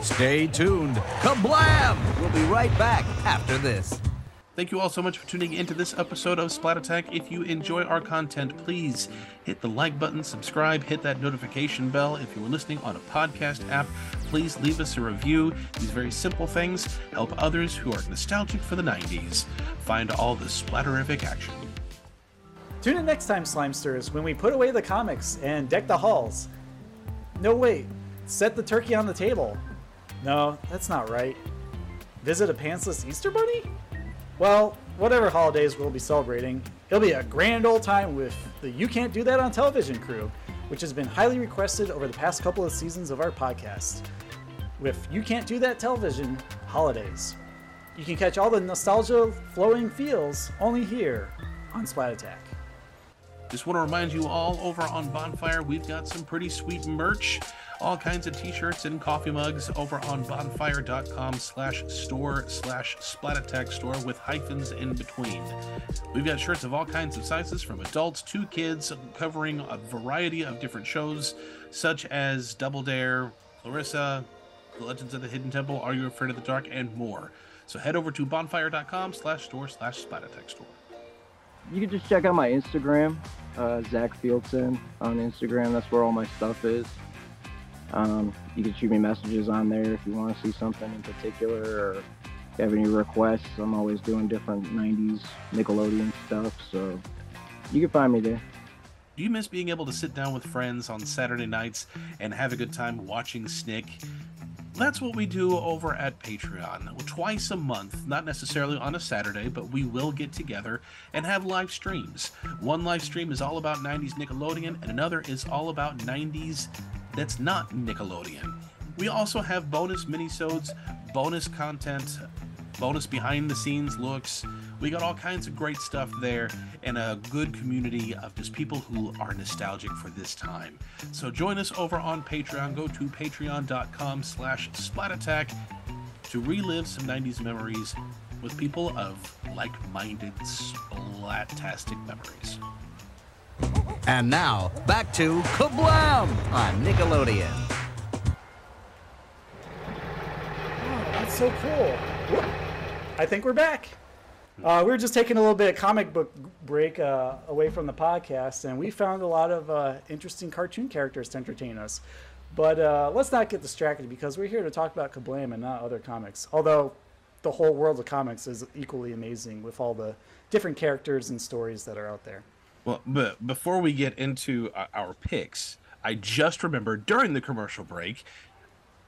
Stay tuned. Kablam! We'll be right back after this. Thank you all so much for tuning into this episode of Splat Attack. If you enjoy our content, please hit the like button, subscribe, hit that notification bell. If you are listening on a podcast app, please leave us a review. These very simple things help others who are nostalgic for the 90s find all the splatterific action. Tune in next time, Slimesters, when we put away the comics and deck the halls. No, wait. Set the turkey on the table. No, that's not right. Visit a pantsless Easter bunny? Well, whatever holidays we'll be celebrating, it'll be a grand old time with the You Can't Do That on Television crew, which has been highly requested over the past couple of seasons of our podcast. With You Can't Do That Television Holidays. You can catch all the nostalgia flowing feels only here on Splat Attack. Just want to remind you all over on Bonfire, we've got some pretty sweet merch. All kinds of t-shirts and coffee mugs over on bonfire.com slash store slash splat attack store with hyphens in between. We've got shirts of all kinds of sizes from adults to kids covering a variety of different shows such as Double Dare, Clarissa, The Legends of the Hidden Temple, Are You Afraid of the Dark, and more. So head over to bonfire.com slash store slash splat attack store. You can just check out my Instagram, uh, Zac Fieldsend on Instagram. That's where all my stuff is. Um, you can shoot me messages on there if you want to see something in particular or if you have any requests. I'm always doing different 90s Nickelodeon stuff, so you can find me there. Do you miss being able to sit down with friends on Saturday nights and have a good time watching Snick? That's what we do over at Patreon. Twice a month, not necessarily on a Saturday, but we will get together and have live streams. One live stream is all about 90s Nickelodeon, and another is all about 90s that's not Nickelodeon. We also have bonus minisodes, bonus content, bonus behind the scenes looks. We got all kinds of great stuff there and a good community of just people who are nostalgic for this time. So join us over on Patreon. Go to patreon.com slash splatattack to relive some 90s memories with people of like-minded splat-tastic memories. And now, back to Kablam on Nickelodeon. That's so cool. I think we're back. Uh, we were just taking a little bit of comic book break uh, away from the podcast, and we found a lot of uh, interesting cartoon characters to entertain us. But uh, let's not get distracted because we're here to talk about Kablam and not other comics. Although the whole world of comics is equally amazing with all the different characters and stories that are out there. Well, but before we get into uh, our picks, I just remembered during the commercial break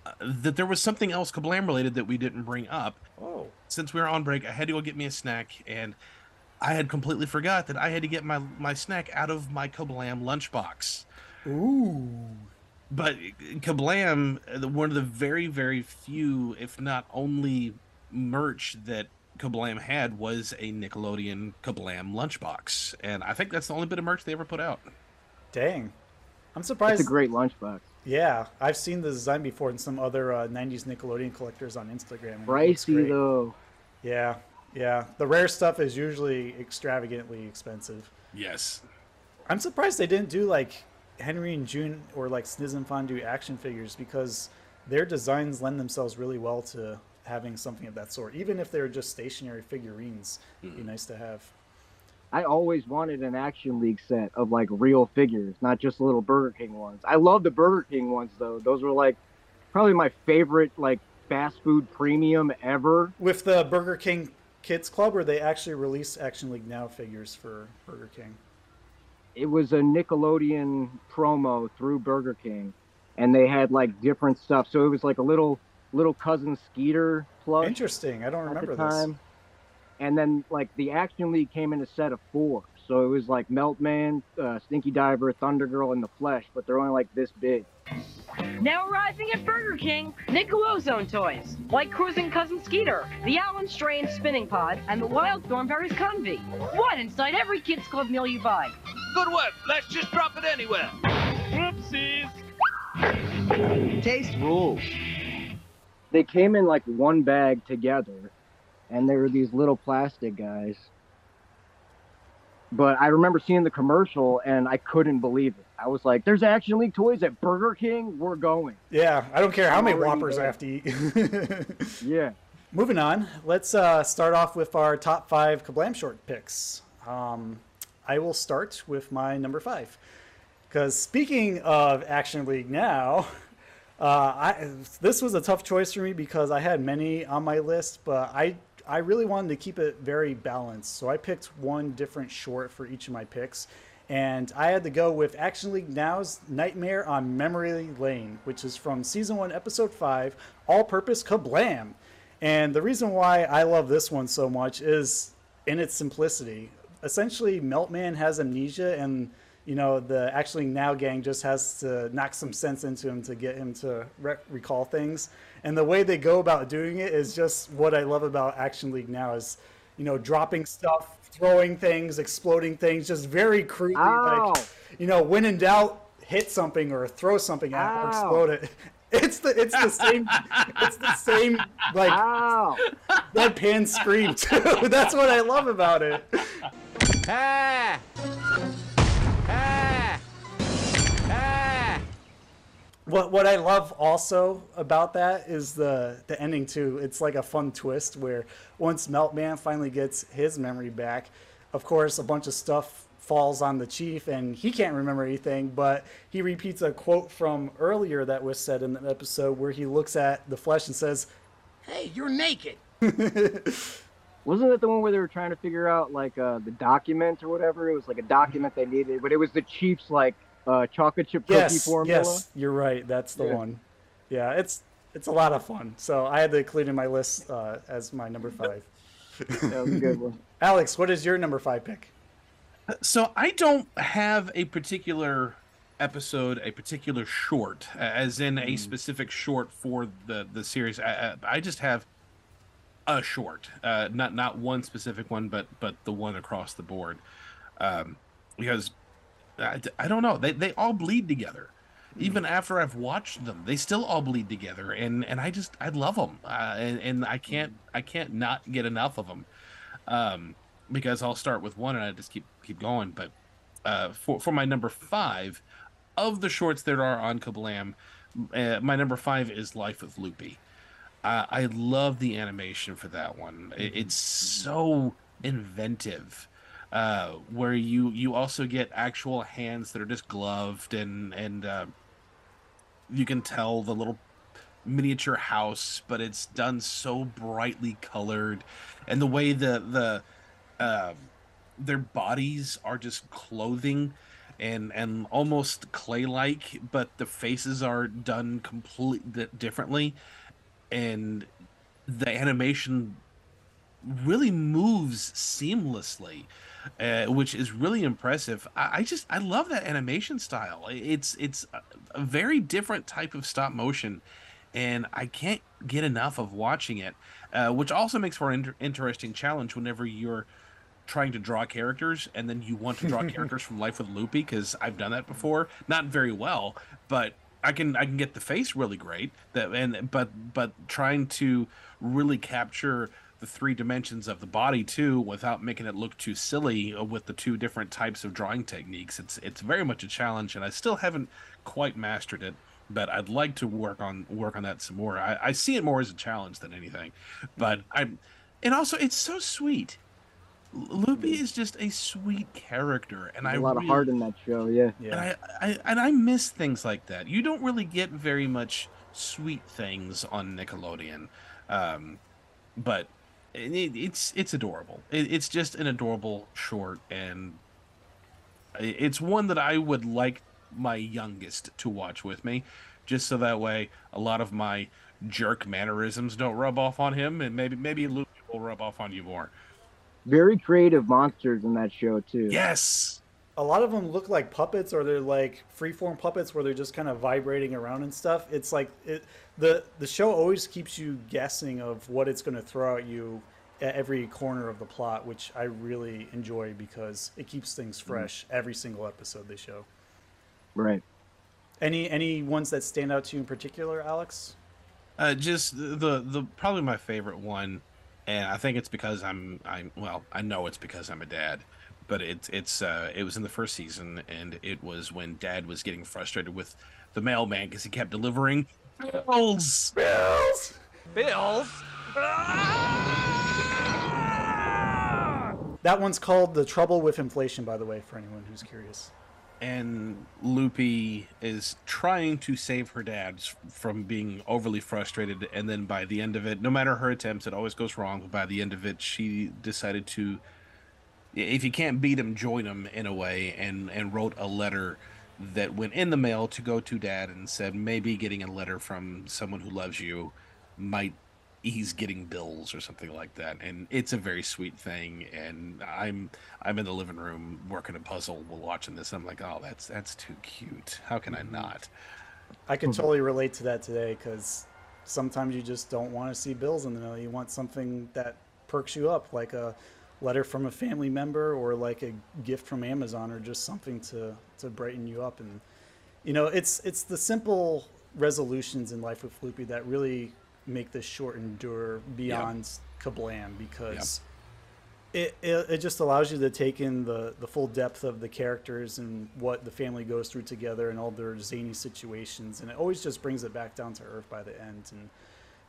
uh, that there was something else Kablam related that we didn't bring up. Oh. Since we were on break, I had to go get me a snack, and I had completely forgot that I had to get my, my snack out of my Kablam lunchbox. Ooh. But Kablam, uh, one of the very, very few, if not only, merch that Kablam had was a Nickelodeon Kablam lunchbox, and I think that's the only bit of merch they ever put out. Dang, I'm surprised. It's a great lunchbox. Yeah, I've seen the design before in some other uh, '90s Nickelodeon collectors on Instagram. and it looks Pricey though. Yeah, yeah. The rare stuff is usually extravagantly expensive. Yes. I'm surprised they didn't do like Henry and June or like Sniz and Fondue action figures because their designs lend themselves really well to having something of that sort. Even if they're just stationary figurines, it'd be mm-hmm. nice to have. I always wanted an Action League set of like real figures, not just little Burger King ones. I love the Burger King ones though. Those were like probably my favorite like fast food premium ever. With the Burger King Kids Club, where they actually release Action League Now figures for Burger King. It was a Nickelodeon promo through Burger King, and they had like different stuff. So it was like a little little cousin Skeeter plush. Interesting. I don't remember the this. time. And then like the Action League came in a set of four. So it was like Meltman, uh, Stinky Diver, Thunder Girl, and the Flesh, but they're only like this big. Now arriving at Burger King, Nickelodeon toys, like Cruising Cousin Skeeter, the Allen Strange Spinning Pod, and the Wild Thornberry's Comvee. One inside every Kids Club meal you buy. Good work. Let's just drop it anywhere. Oopsies. Taste rules. They came in like one bag together, and they were these little plastic guys. But I remember seeing the commercial, and I couldn't believe it. I was like, "There's Action League toys at Burger King. We're going." Yeah, I don't care how many Whoppers I have to eat. yeah. Moving on, let's uh, start off with our top five Kablam short picks. Um, I will start with my number five. Because speaking of Action League now, uh, I, this was a tough choice for me because I had many on my list, but I, I really wanted to keep it very balanced. So I picked one different short for each of my picks. And I had to go with Action League Now's Nightmare on Memory Lane, which is from season one, episode five, All Purpose Kablam. And the reason why I love this one so much is in its simplicity. Essentially, Meltman has amnesia, and you know the Action League Now gang just has to knock some sense into him to get him to re- recall things. And the way they go about doing it is just what I love about Action League Now is, you know, dropping stuff, throwing things, exploding things, just very crudely, Ow. like you know, when in doubt, hit something or throw something at it or explode it. It's the it's the same it's the same like deadpan scream too. That's what I love about it. Ah! What what I love also about that is the the ending too. It's like a fun twist where once Meltman finally gets his memory back, of course a bunch of stuff falls on the chief and he can't remember anything, but he repeats a quote from earlier that was said in the episode where he looks at the flesh and says, Hey, you're naked. Wasn't that the one where they were trying to figure out like uh, the document or whatever? It was like a document they needed, but it was the Chiefs like uh, chocolate chip cookie yes, formula. yes, you're right. That's the Yeah. one. Yeah, it's it's a lot of fun. So I had to include in my list uh, as my number five. that was a good one. Alex, what is your number five pick? So I don't have a particular episode, a particular short, as in a specific short for the the series. I, I I just have a short, uh, not not one specific one, but but the one across the board, um, because I, I don't know. They they all bleed together. Even after I've watched them, they still all bleed together, and and I just I love them, uh, and and I can't I can't not get enough of them, um, because I'll start with one and I just keep keep going. But uh, for for my number five, of the shorts that are on Kablam, uh, my number five is Life with Loopy. Uh, I love the animation for that one. It- It's so inventive. Uh, where you you also get actual hands that are just gloved and and uh, you can tell the little miniature house, but it's done so brightly colored, and the way the the uh, their bodies are just clothing and and almost clay like, but the faces are done completely differently, and the animation really moves seamlessly, uh, which is really impressive. I, I just I love that animation style. It's it's a, very different type of stop motion, and I can't get enough of watching it, uh, which also makes for an inter- interesting challenge whenever you're trying to draw characters and then you want to draw characters from Life with Loopy because I've done that before, not very well, but I can I can get the face really great. That and but but trying to really capture the three dimensions of the body too without making it look too silly uh, with the two different types of drawing techniques. It's it's very much a challenge, and I still haven't quite mastered it. But I'd like to work on work on that some more. I, I see it more as a challenge than anything. But I'm, and also it's so sweet. Loopy is just a sweet character, and I a lot really, of heart in that show. Yeah. yeah. and I, I and I miss things like that. You don't really get very much sweet things on Nickelodeon, um, but it, it's it's adorable. It, it's just an adorable short, and it's one that I would like my youngest to watch with me, just so that way a lot of my jerk mannerisms don't rub off on him, and maybe maybe Loopy will rub off on you more. Very creative monsters in that show too. Yes. A lot of them look like puppets, or they're like freeform puppets where they're just kind of vibrating around and stuff. It's like it, the the show always keeps you guessing of what it's going to throw at you at every corner of the plot, which I really enjoy because it keeps things fresh every single episode they show. Right. Any any ones that stand out to you in particular, Alex? Uh, just the, the the probably my favorite one, and I think it's because I'm I'm well I know it's because I'm a dad, but it's it's uh, it was in the first season, and it was when Dad was getting frustrated with the mailman because he kept delivering bills. Bills. Bills. That one's called The Trouble with Inflation, by the way, for anyone who's curious. And Loopy is trying to save her dad from being overly frustrated, and then by the end of it, no matter her attempts, it always goes wrong. But by the end of it, she decided to, if you can't beat him, join him in a way, and and wrote a letter that went in the mail to go to dad and said maybe getting a letter from someone who loves you might ease getting bills or something like that and it's a very sweet thing and i'm i'm in the living room working a puzzle while watching this and i'm like oh that's that's too cute how can i mm-hmm. not I can hmm. totally relate to that today because sometimes you just don't want to see bills in the mail. You want something that perks you up, like a letter from a family member or like a gift from Amazon or just something to, to brighten you up. And, you know, it's, it's the simple resolutions in life with Loopy that really make this short endure beyond Kablam because it, it, it just allows you to take in the, the full depth of the characters and what the family goes through together and all their zany situations. And it always just brings it back down to earth by the end. And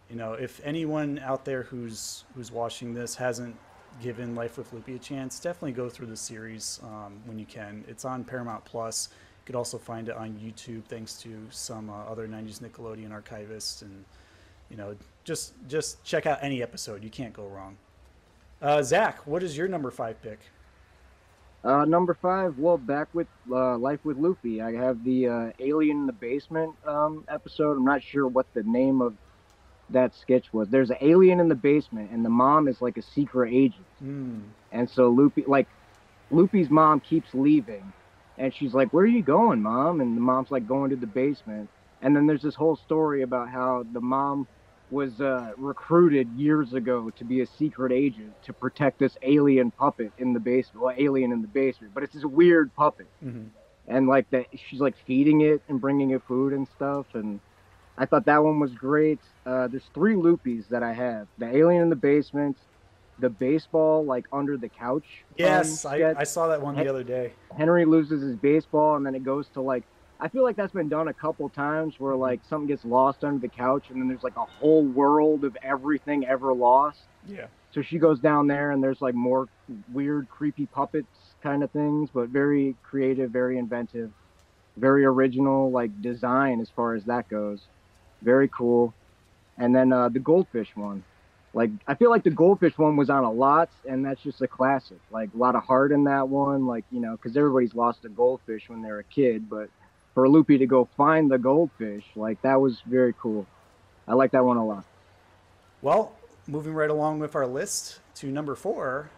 you know if anyone out there who's who's watching this hasn't given life with loopy a chance definitely go through the series um, when you can. It's on paramount plus. You could also find it on youtube thanks to some uh, other 90s nickelodeon archivists and you know just just check out any episode you can't go wrong uh, Zac, what is your number five pick? Uh, number five, well, back with uh, Life with Loopy. I have the uh, Alien in the Basement um, episode. I'm not sure what the name of that sketch was. There's an alien in the basement, and the mom is like a secret agent. Mm. And so Loopy, like, Loopy's mom keeps leaving, and she's like, "Where are you going, mom?" And the mom's like, "Going to the basement." And then there's this whole story about how the mom was uh, recruited years ago to be a secret agent to protect this alien puppet in the basement. Well, alien in the basement, but it's this weird puppet, Mm-hmm. and like that, she's like feeding it and bringing it food and stuff. And I thought that one was great. Uh, there's three loopies that I have: the alien in the basement, the baseball like under the couch. um, Yes, I. I saw that one the other day. Henry loses his baseball, and then it goes to like I feel like that's been done a couple times where like something gets lost under the couch, and then there's like a whole world of everything ever lost. Yeah. So she goes down there, and there's like more weird, creepy puppets kind of things, but very creative, very inventive, very original like design as far as that goes. Very cool. And then uh, the goldfish one. Like I feel like the goldfish one was on a lot, and that's just a classic. Like a lot of heart in that one. Like you know, because everybody's lost a goldfish when they're a kid, but for Loopy to go find the goldfish, like that was very cool. I like that one a lot. Well, moving right along with our list to number four,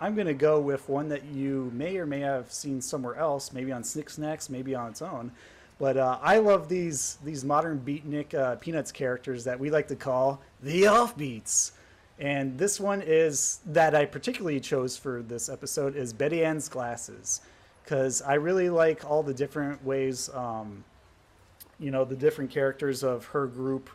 I'm going to go with one that you may or may have seen somewhere else, maybe on Snick Snacks, maybe on its own. But uh, I love these these modern beatnik uh, Peanuts characters that we like to call the offbeats. And this one is that I particularly chose for this episode is Betty Ann's glasses, because I really like all the different ways, um, you know, the different characters of her group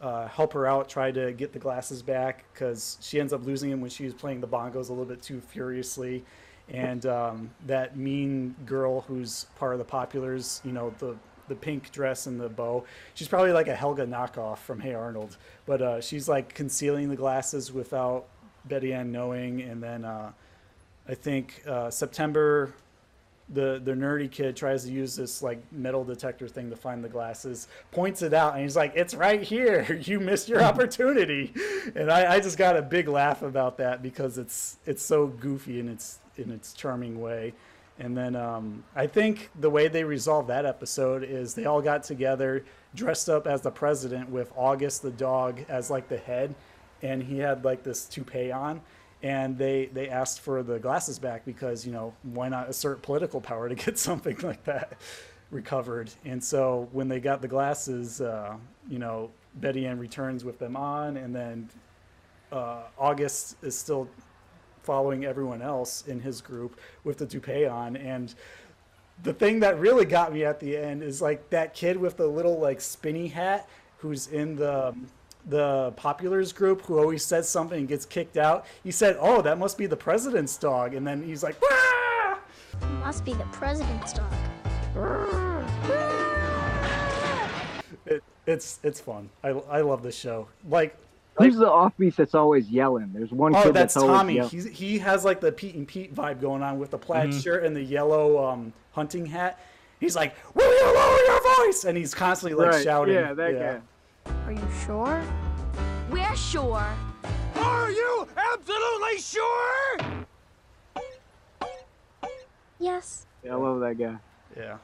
uh, help her out, try to get the glasses back, because she ends up losing them when she's playing the bongos a little bit too furiously. And um, that mean girl who's part of the populars, you know, the the pink dress and the bow. She's probably like a Helga knockoff from Hey Arnold, but uh, she's like concealing the glasses without Betty Ann knowing. And then uh, I think uh, September, the the nerdy kid tries to use this like metal detector thing to find the glasses, points it out, and he's like, "It's right here. You missed your opportunity." and I, I just got a big laugh about that because it's it's so goofy in its in its charming way. And then um, I think the way they resolved that episode is they all got together, dressed up as the president with August the dog as like the head, and he had like this toupee on. And they, they asked for the glasses back because, you know, why not assert political power to get something like that recovered? And so when they got the glasses, uh, you know, Betty Ann returns with them on, and then uh, August is still following everyone else in his group with the toupee on and the thing that really got me at the end is like that kid with the little like spinny hat who's in the the populars group who always says something and gets kicked out he said oh that must be the president's dog and then he's like Wah! Must be the president's dog. it, it's it's fun I, I love this show like Who's the offbeat that's always yelling? There's one Oh, kid that's that's, always Tommy. yelling. He's, he has like the Pete and Pete vibe going on with the plaid Mhm. shirt and the yellow um, hunting hat. He's like, "Will you lower your voice?" And he's constantly like Right, shouting. yeah, that Are you sure? We're sure. Are you absolutely sure? Yes. Yeah, I love that guy. Yeah.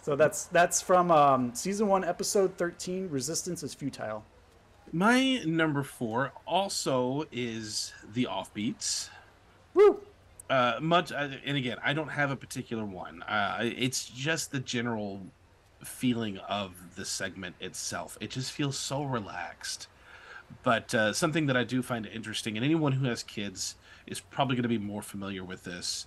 So that's that's from um, season one, episode thirteen. Resistance is futile. My number four also is the offbeats. Woo! Uh, much, uh, and again, I don't have a particular one. Uh, it's just the general feeling of the segment itself. It just feels so relaxed. But uh, something that I do find interesting, and anyone who has kids is probably going to be more familiar with this.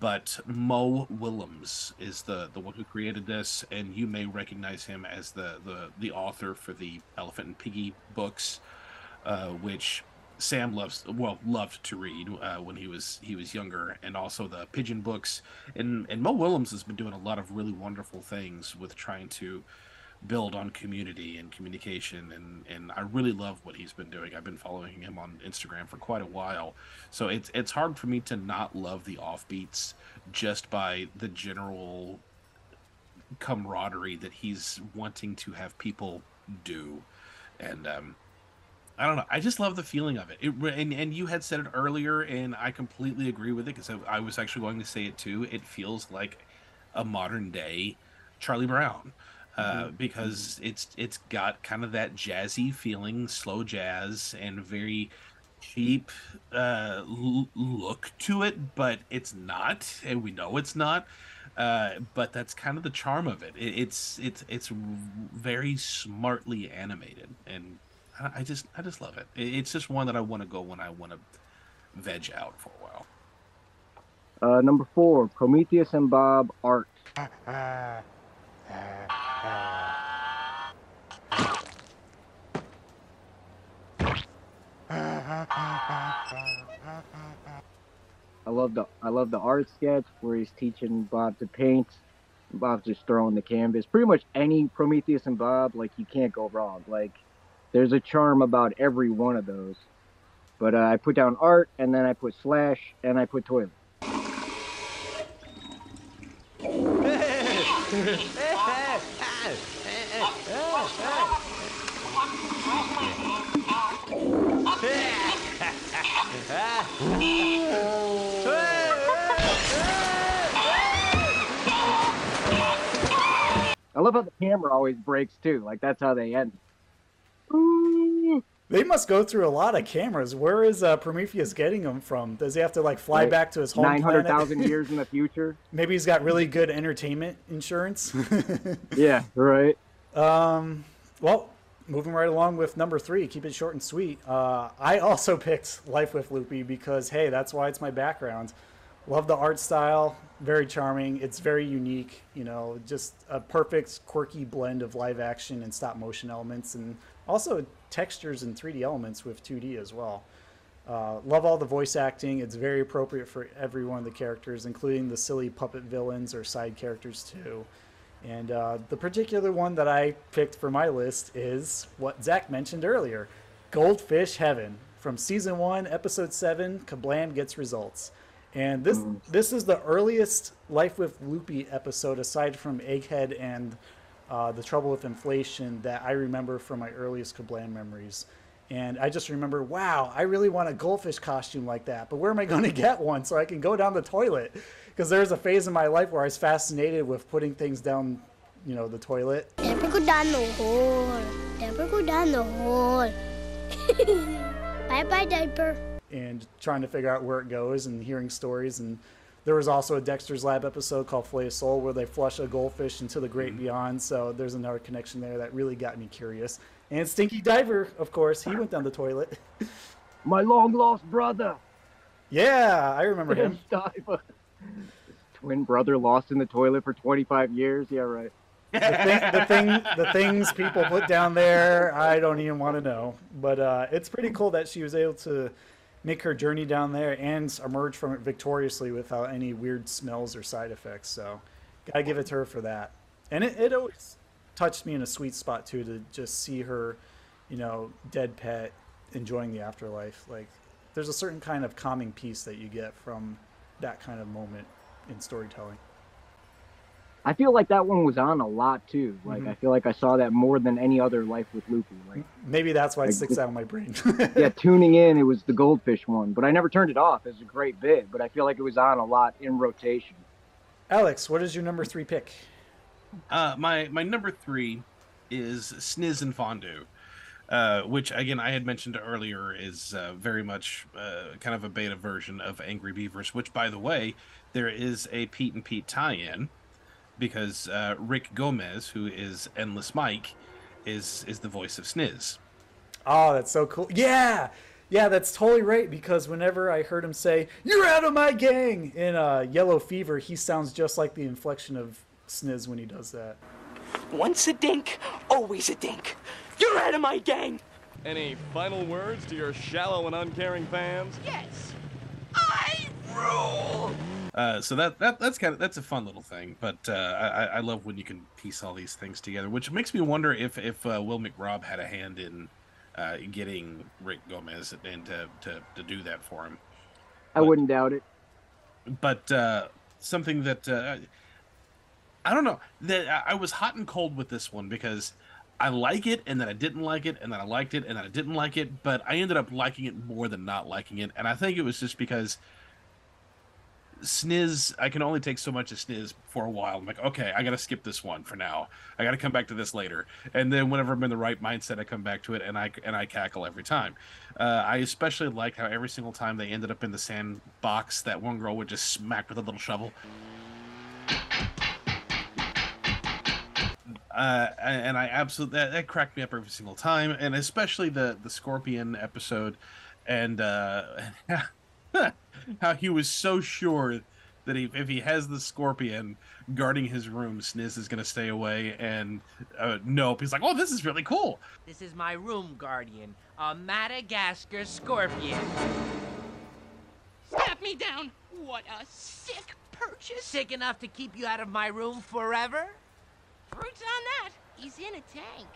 But Mo Willems is the the one who created this, and you may recognize him as the the the author for the Elephant and Piggy books, uh, which Sam loves well loved to read uh, when he was he was younger, and also the Pigeon books. And and Mo Willems has been doing a lot of really wonderful things with trying to build on community and communication and and I really love what he's been doing. I've been following him on Instagram for quite a while. So it's it's hard for me to not love the offbeats just by the general camaraderie that he's wanting to have people do. And um I don't know. I just love the feeling of it. it and, and you had said it earlier, and I completely agree with it because I, I was actually going to say it too. It feels like a modern day Charlie Brown uh, because it's it's got kind of that jazzy feeling, slow jazz, and very cheap uh, l- look to it, but it's not, and we know it's not. Uh, but that's kind of the charm of it. it it's it's it's very smartly animated, and I, just I just love it. it. It's just one that I want to go when I want to veg out for a while. Uh, number four, Prometheus and Bob Art. I love the I love the art sketch where he's teaching Bob to paint. Bob's just throwing the canvas. Pretty much any Prometheus and Bob, like you can't go wrong. Like there's a charm about every one of those. But uh, I put down art, and then I put slash, and I put toilet. I love how the camera always breaks too. Like that's how they end. They must go through a lot of cameras. Where is uh, Prometheus getting them from? Does he have to like fly back to his home Nine hundred thousand years in the future. Maybe he's got really good entertainment insurance. Yeah, right. Um, well, moving right along with number three, keep it short and sweet. Uh, I also picked Life with Loopy because, hey, that's why it's my background. Love the art style, very charming. It's very unique, you know, just a perfect, quirky blend of live action and stop motion elements, and also textures and 3D elements with 2D as well. Uh, love all the voice acting. It's very appropriate for every one of the characters, including the silly puppet villains or side characters too. And uh, the particular one that I picked for my list is what Zac mentioned earlier Goldfish Heaven. From season one, episode seven, Kablam gets results. And this this is the earliest Life with Loopy episode, aside from Egghead and uh, The Trouble with Inflation, that I remember from my earliest Kablam memories. And I just remember, wow, I really want a goldfish costume like that, but where am I going to get one so I can go down the toilet? Because there was a phase in my life where I was fascinated with putting things down, you know, the toilet. Never go down the hole. Never go down the hole. bye bye, diaper. and trying to figure out where it goes and hearing stories. And there was also a Dexter's Lab episode called Filet of Soul where they flush a goldfish into the great beyond. So there's another connection there that really got me curious. And Stinky Diver, of course, he went down the toilet. My long lost brother. yeah, I remember him. Diver. Twin brother lost in the toilet for 25 years. Yeah, right. The, thing, the thing, the things people put down there, I don't even want to know. But uh, it's pretty cool that she was able to make her journey down there and emerge from it victoriously without any weird smells or side effects. So, gotta give it to her for that. And it, it always touched me in a sweet spot too to just see her, you know, dead pet enjoying the afterlife. Like, there's a certain kind of calming peace that you get from that kind of moment in storytelling. I feel like that one was on a lot too. Like Mhm. I feel like I saw that more than any other Life with Loopy. Like Maybe that's why it Like, sticks out in my brain. yeah, tuning in, it was the goldfish one, but I never turned it off. It was a great bit, but I feel like it was on a lot in rotation. Alex, what is your number three pick? Uh, my my number three is Sniz and Fondue, uh, which again I had mentioned earlier is uh, very much uh, kind of a beta version of Angry Beavers. Which, by the way, there is a Pete and Pete tie-in because uh, Rick Gomez, who is Endless Mike, is is the voice of Sniz. Oh, that's so cool. Yeah. Yeah, that's totally right because whenever I heard him say, You're out of my gang in uh, Yellow Fever, he sounds just like the inflection of Sniz when he does that. Once a dink, always a dink. You're out of my gang. Any final words to your shallow and uncaring fans? Yes. I rule. Uh, so that, that that's kind of that's a fun little thing, but uh, I, I love when you can piece all these things together, which makes me wonder if if uh, Will McRobb had a hand in uh, getting Rick Gomez and to, to to do that for him. I wouldn't doubt it. But uh, something that uh, I don't know that I- I was hot and cold with this one because I like it and then I didn't like it and then I liked it and then I didn't like it, but I ended up liking it more than not liking it, and I think it was just because Sniz, I can only take so much of Sniz for a while. I'm like, okay, I gotta skip this one for now. I gotta come back to this later. And then whenever I'm in the right mindset, I come back to it and I and I cackle every time. Uh, I especially liked how every single time they ended up in the sandbox, that one girl would just smack with a little shovel. Uh, and I absolutely that, that cracked me up every single time, and especially the the scorpion episode, and uh, how he was so sure that he, if he has the scorpion guarding his room, Sniz is going to stay away, and uh, nope, he's like, oh, this is really cool. This is my room guardian, a Madagascar scorpion. Snap me down. What a sick purchase. Sick enough to keep you out of my room forever? Fruits on that. He's in a tank.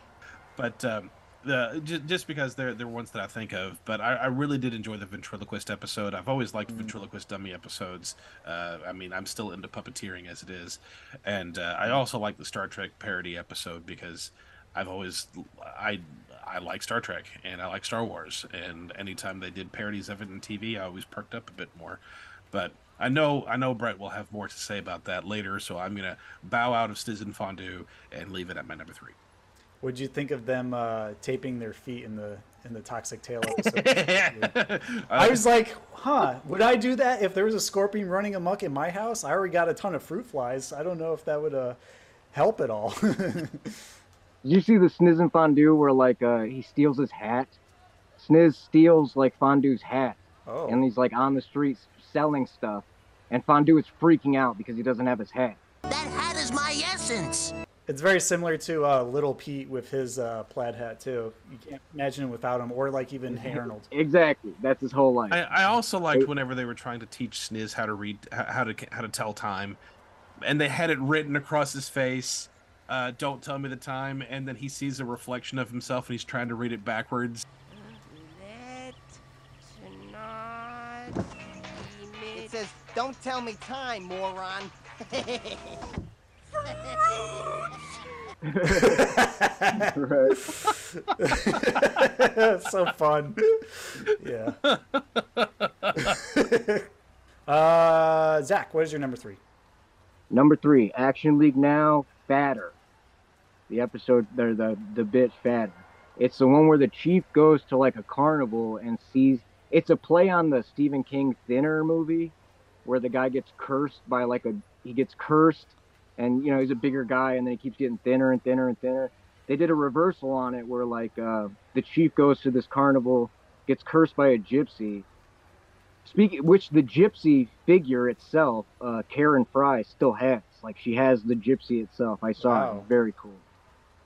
but um, the just because they're they're ones that I think of. But I, I really did enjoy the ventriloquist episode. I've always liked ventriloquist dummy episodes. Uh, I mean, I'm still into puppeteering as it is, and uh, I also like the Star Trek parody episode because I've always I I like Star Trek and I like Star Wars, and anytime they did parodies of it in TV, I always perked up a bit more. But I know I know Brett will have more to say about that later, so I'm gonna bow out of Sniz and Fondue and leave it at my number three. What'd you think of them uh, taping their feet in the in the Toxic Tail episode? I was like, huh, would I do that if there was a scorpion running amok in my house? I already got a ton of fruit flies. I don't know if that would uh, help at all. Did you see the Sniz and Fondue where like uh, he steals his hat? Sniz steals like Fondue's hat, oh. and he's like on the streets selling stuff, and Fondue is freaking out because he doesn't have his hat. That hat is my essence. It's very similar to uh, Little Pete with his uh, plaid hat too. You can't imagine him without him, or like even Hey Arnold. exactly, that's his whole life. I, I also liked whenever they were trying to teach Sniz how to read, how to how to tell time, and they had it written across his face. Uh, don't tell me the time, and then he sees a reflection of himself, and he's trying to read it backwards. It says, don't tell me time, moron. right. so fun. Yeah. uh, Zac, what is your number three? Number three, Action League Now, Fatter. The episode, the the the bit Fatter. It's the one where the chief goes to like a carnival and sees. It's a play on the Stephen King Thinner movie, where the guy gets cursed by like a he gets cursed, and you know he's a bigger guy, and then he keeps getting thinner and thinner and thinner. They did a reversal on it where like uh, the chief goes to this carnival, gets cursed by a gypsy, Speaking, which the gypsy figure itself, uh, Karen Fry still has. Like she has the gypsy itself. I saw Wow. it. Very cool.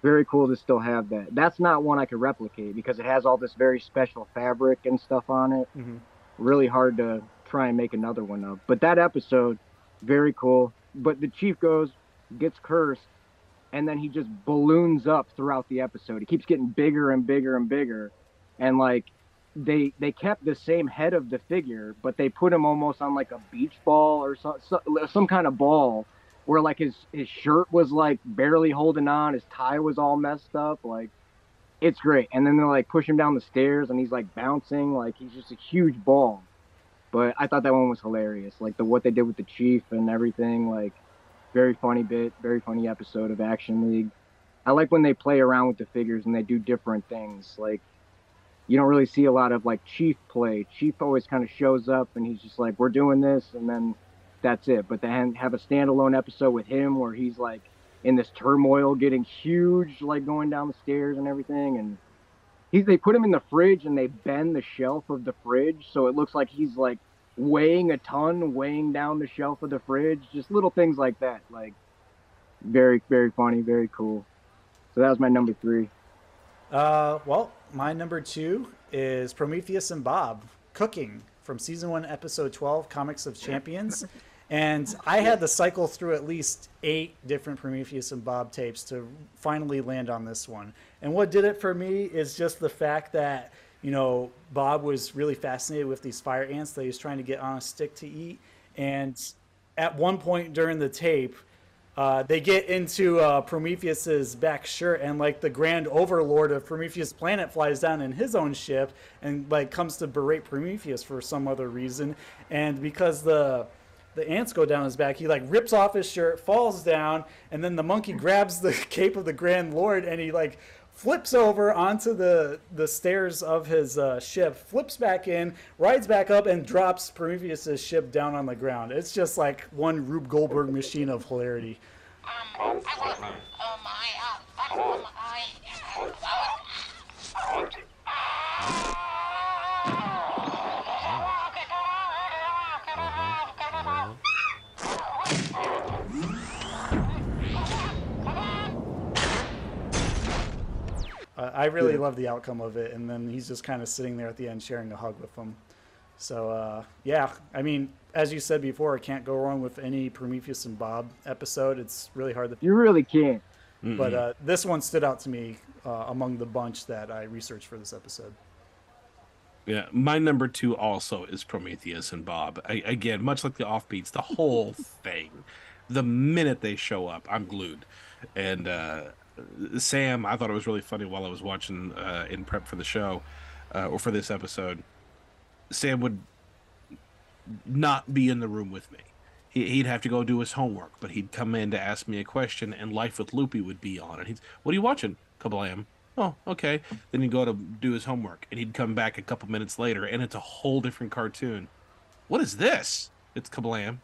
Very cool to still have that. That's not one I could replicate because it has all this very special fabric and stuff on it. Mhm. Really hard to try and make another one of. But that episode, very cool. But the chief goes, gets cursed, and then he just balloons up throughout the episode. He keeps getting bigger and bigger and bigger, and like they they kept the same head of the figure, but they put him almost on like a beach ball or some some, some kind of ball, where like his his shirt was like barely holding on, his tie was all messed up. Like it's great. And then they like push him down the stairs, and he's like bouncing, like he's just a huge ball. But I thought that one was hilarious, like the what they did with the chief and everything. Like very funny bit, very funny episode of Action League. I like when they play around with the figures and they do different things. Like you don't really see a lot of like Chief play. Chief always kind of shows up and he's just like, "We're doing this," and then that's it. But then have a standalone episode with him where he's like in this turmoil, getting huge, like going down the stairs and everything, and he's they put him in the fridge and they bend the shelf of the fridge so it looks like he's like weighing a ton, weighing down the shelf of the fridge. Just little things like that, like very very funny, very cool. So that was my number three. Uh, well, my number two is Prometheus and Bob cooking from season one, episode twelve, Comics of Champions. And I had to cycle through at least eight different Prometheus and Bob tapes to finally land on this one. And what did it for me is just the fact that, you know, Bob was really fascinated with these fire ants that he was trying to get on a stick to eat. And at one point during the tape, uh, they get into uh, Prometheus's back shirt, and like the Grand Overlord of Prometheus' planet flies down in his own ship, and like comes to berate Prometheus for some other reason. And because the the ants go down his back, he like rips off his shirt, falls down, and then the monkey grabs the cape of the Grand Lord, and he like flips over onto the the stairs of his uh, ship, flips back in, rides back up, and drops Prometheus's ship down on the ground. It's just like one Rube Goldberg machine of hilarity. Uh, I really Yeah. love the outcome of it, and then he's just kind of sitting there at the end, sharing a hug with them. So uh, yeah, I mean, as you said before, I can't go wrong with any Prometheus and Bob episode. It's really hard to. You really can't. But uh, this one stood out to me uh, among the bunch that I researched for this episode. Yeah, my number two also is Prometheus and Bob. I, again, much like the offbeats, the whole thing. The minute they show up, I'm glued. And uh, Sam, I thought it was really funny while I was watching uh, in prep for the show uh, or for this episode. Sam would not be in the room with me. He, he'd have to go do his homework, but he'd come in to ask me a question, and Life with Loopy would be on. And he's, "What are you watching?" Kablam. Oh, okay. Then he'd go to do his homework, and he'd come back a couple minutes later, and it's a whole different cartoon. What is this? It's Kablam.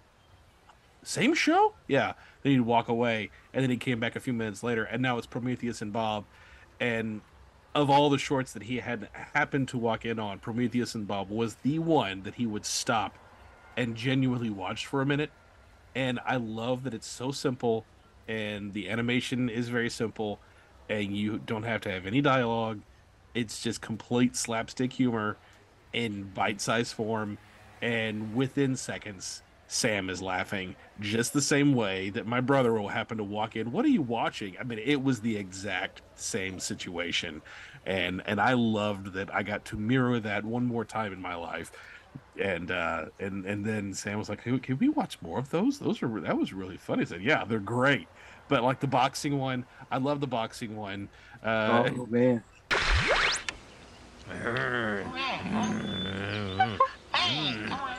Same show? Yeah. Then he'd walk away, and then he came back a few minutes later, and now it's Prometheus and Bob. And of all the shorts that he had happened to walk in on, Prometheus and Bob was the one that he would stop and genuinely watch for a minute. And I love that it's so simple, and the animation is very simple, and you don't have to have any dialogue. It's just complete slapstick humor in bite-sized form, and within seconds, Sam is laughing just the same way that my brother will happen to walk in. What are you watching? I mean, it was the exact same situation, and and I loved that I got to mirror that one more time in my life. And uh, and and then Sam was like, "Can can we watch more of those? Those are that was really funny." I said, "Yeah, they're great." But like the boxing one, I love the boxing one. Uh, oh man.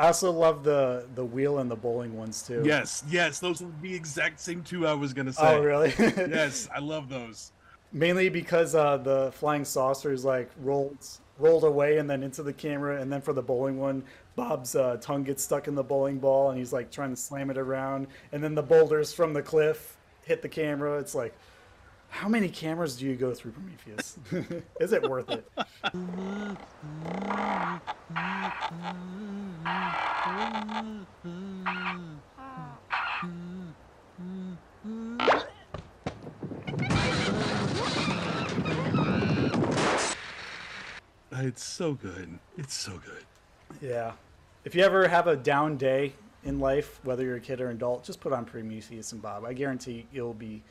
I also love the the wheel and the bowling ones too. Yes, yes, those are the exact same two I was gonna say. Oh, really? yes, I love those. Mainly because uh, the flying saucers like rolled rolled away and then into the camera, and then for the bowling one, Bob's uh, tongue gets stuck in the bowling ball, and he's like trying to slam it around, and then the boulders from the cliff hit the camera. It's like, how many cameras do you go through, Prometheus? Is it worth it? It's so good. It's so good. Yeah. If you ever have a down day in life, whether you're a kid or an adult, just put on Prometheus and Bob. I guarantee you'll be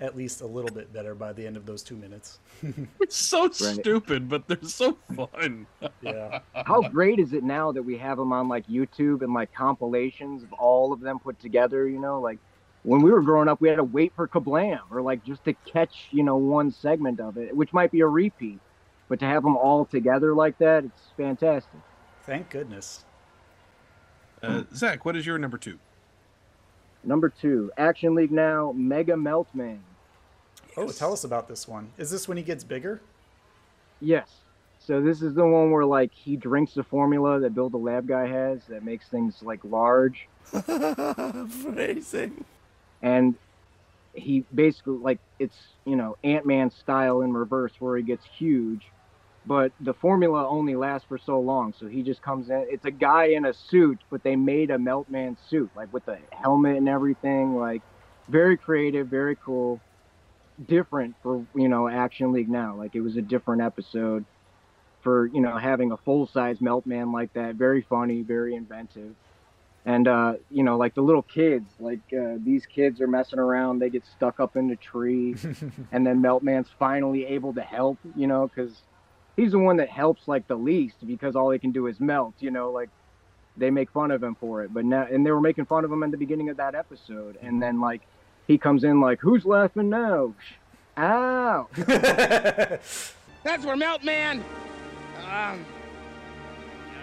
at least a little bit better by the end of those two minutes. It's so stupid, but they're so fun. yeah. How great is it now that we have them on like YouTube and like compilations of all of them put together? You know, like when we were growing up, we had to wait for Kablam or like just to catch you know one segment of it, which might be a repeat, but to have them all together like that, it's fantastic. Thank goodness. Uh, Zac, what is your number two? Number two, Action League Now, Mega Meltman. Oh, tell us about this one. Is this when he gets bigger? Yes. So this is the one where like he drinks the formula that Bill the Lab Guy has that makes things like large. Phrasing. and he basically like it's you know ant-man style in reverse where he gets huge but the formula only lasts for so long so he just comes in it's a guy in a suit but they made a meltman suit like with the helmet and everything like very creative very cool. Different for you know action league now like it was a different episode for you know having a full-size meltman like that very funny very inventive. And uh, you know like the little kids like uh, these kids are messing around they get stuck up in the tree and then meltman's finally able to help you know because he's the one that helps like the least because all he can do is melt you know like they make fun of him for it but now and they were making fun of him in the beginning of that episode and then like he comes in like who's laughing now ow That's where Meltman. Um.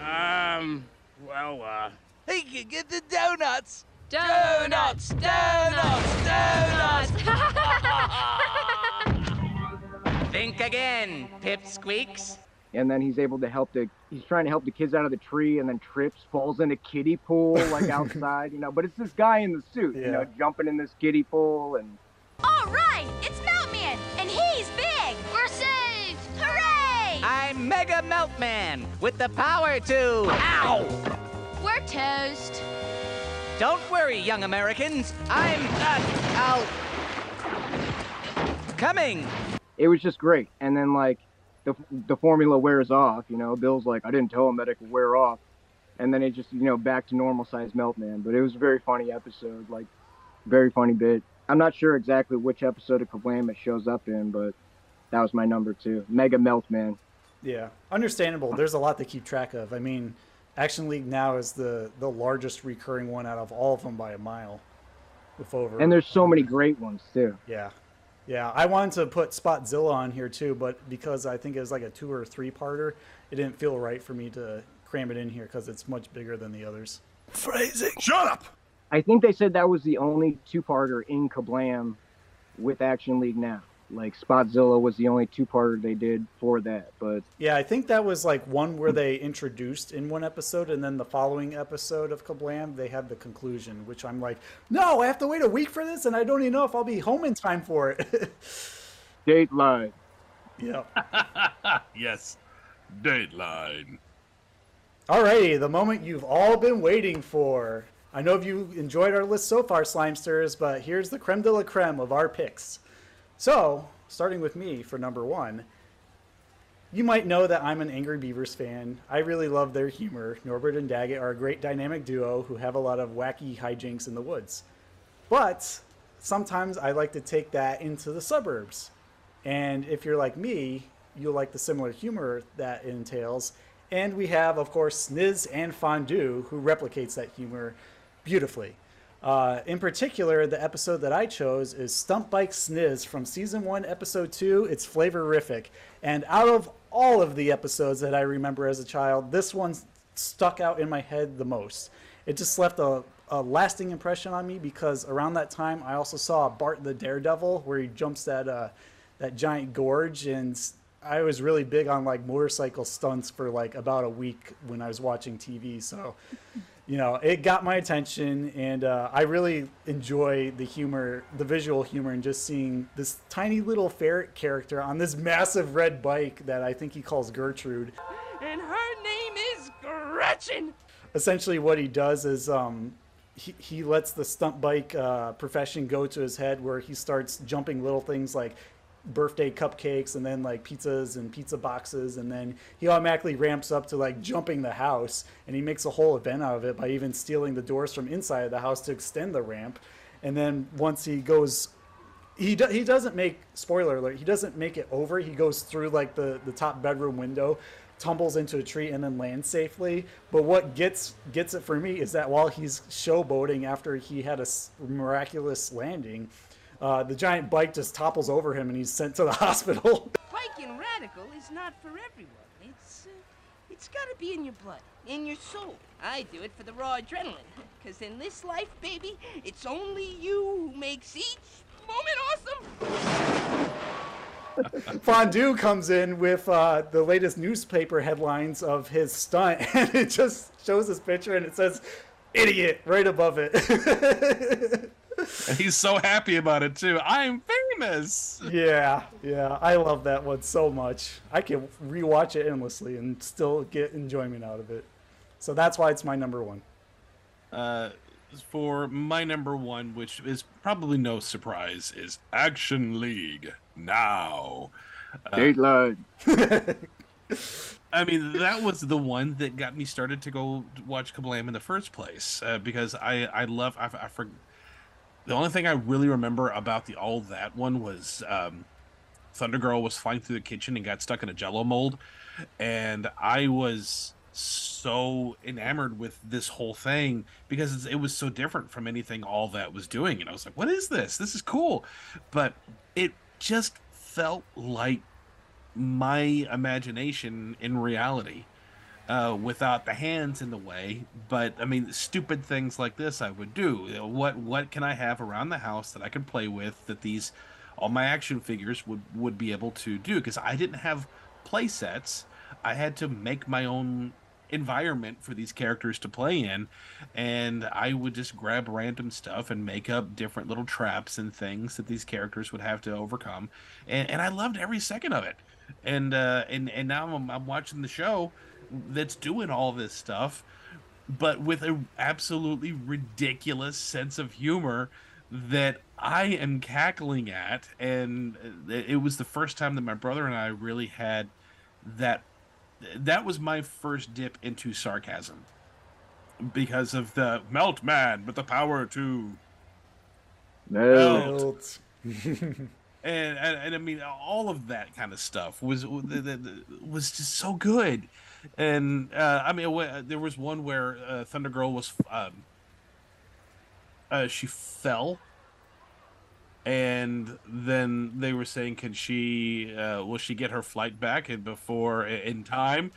Um. Well, uh. He can get the donuts. donuts. Donuts, donuts, Think again, pipsqueaks. and then he's able to help the he's trying to help the kids out of the tree and then trips falls in a kiddie pool like outside you know but it's this guy in the suit you know jumping in this kiddie pool and All right, it's Meltman, and he's big. We're saved! Hooray! I'm Mega Meltman with the power to. Ow! We're toast. Don't worry, young Americans. I'm. Uh, out. Coming. It was just great. And then like the, the formula wears off you know? Bill's like i didn't tell him that it could wear off. And then it just you know back to normal size meltman but it was a very funny episode like very funny bit. I'm not sure exactly which episode of kablam it shows up in but that was my number two. Mega meltman Yeah, understandable. There's a lot to keep track of. I mean, Action League now is the the largest recurring one out of all of them by a mile. With over. And there's so many great ones too. yeah, yeah. I wanted to put Spotzilla on here too, but because I think it was like a two or three parter, it didn't feel right for me to cram it in here because it's much bigger than the others. Phrasing. Shut up. I think they said that was the only two-parter in Kablam with Action League now. Like Spotzilla was the only two-parter they did for that, but Yeah, I think that was like one where they introduced in one episode, and then the following episode of Kablam, they had the conclusion, which I'm like, no, I have to wait a week for this, and I don't even know if I'll be home in time for it. Dateline. yeah. yes. Dateline. Alrighty, the moment you've all been waiting for. I know if you enjoyed our list so far, Slimesters, but here's the creme de la creme of our picks. So, starting with me for number one, you might know that I'm an Angry Beavers fan. I really love their humor. Norbert and Daggett are a great dynamic duo who have a lot of wacky hijinks in the woods. But sometimes I like to take that into the suburbs. And if you're like me, you'll like the similar humor that entails. And we have, of course, Sniz and Fondue, who replicates that humor beautifully. Uh, in particular, the episode that I chose is Stunt Bike Sniz from season one, episode two. It's flavorific. And out of all of the episodes that I remember as a child, this one stuck out in my head the most. It just left a, a lasting impression on me because around that time I also saw Bart the Daredevil where he jumps that uh, that giant gorge and I was really big on like motorcycle stunts for like about a week when I was watching TV. So, you know, it got my attention, and uh, I really enjoy the humor, the visual humor, and just seeing this tiny little ferret character on this massive red bike that I think he calls Gertrude. And her name is Gretchen. Essentially, what he does is um, he, he lets the stunt bike uh, profession go to his head, where he starts jumping little things like birthday cupcakes and then like pizzas and pizza boxes and then he automatically ramps up to like jumping the house and he makes a whole event out of it by even stealing the doors from inside of the house to extend the ramp. And then once he goes he do, he doesn't make spoiler alert he doesn't make it over. He goes through like the the top bedroom window tumbles into a tree and then lands safely. But what gets gets it for me is that while he's showboating after he had a miraculous landing uh, the giant bike just topples over him and he's sent to the hospital. Biking radical is not for everyone. It's, uh, it's gotta be in your blood, in your soul. I do it for the raw adrenaline. Cause in this life, baby, it's only you who makes each moment awesome. Fondue comes in with uh, the latest newspaper headlines of his stunt, and it just shows his picture and it says "idiot" right above it. And he's so happy about it too. I'm famous. yeah, yeah, I love that one so much. I can rewatch it endlessly and still get enjoyment out of it. So that's why it's my number one. Uh, for my number one, which is probably no surprise, is Action League now. Uh, Dateline. I mean, that was the one that got me started to go watch Kablam in the first place uh, because I I love I, I for, the only thing I really remember about the all that one was um, Thunder Girl was flying through the kitchen and got stuck in a Jello mold, and I was so enamored with this whole thing because it was so different from anything all that was doing, and I was like, "What is this? This is cool," but it just felt like my imagination in reality uh, without the hands in the way. But I mean, stupid things like this I would do. What what can I have around the house that I could play with that these all my action figures would would be able to do? Because I didn't have play sets. I had to make my own environment for these characters to play in and i would just grab random stuff and make up different little traps and things that these characters would have to overcome and, and i loved every second of it and uh and and now I'm, I'm watching the show that's doing all this stuff but with a absolutely ridiculous sense of humor that I am cackling at and it it was the first time that my brother and I really had that that was my first dip into sarcasm because of the melt man with the power to Melt. and, and and I mean all of that kind of stuff was was just so good. And uh, I mean, there was one where uh, Thunder Girl was um, uh, she fell. And then they were saying can she uh, will she get her flight back and before in time?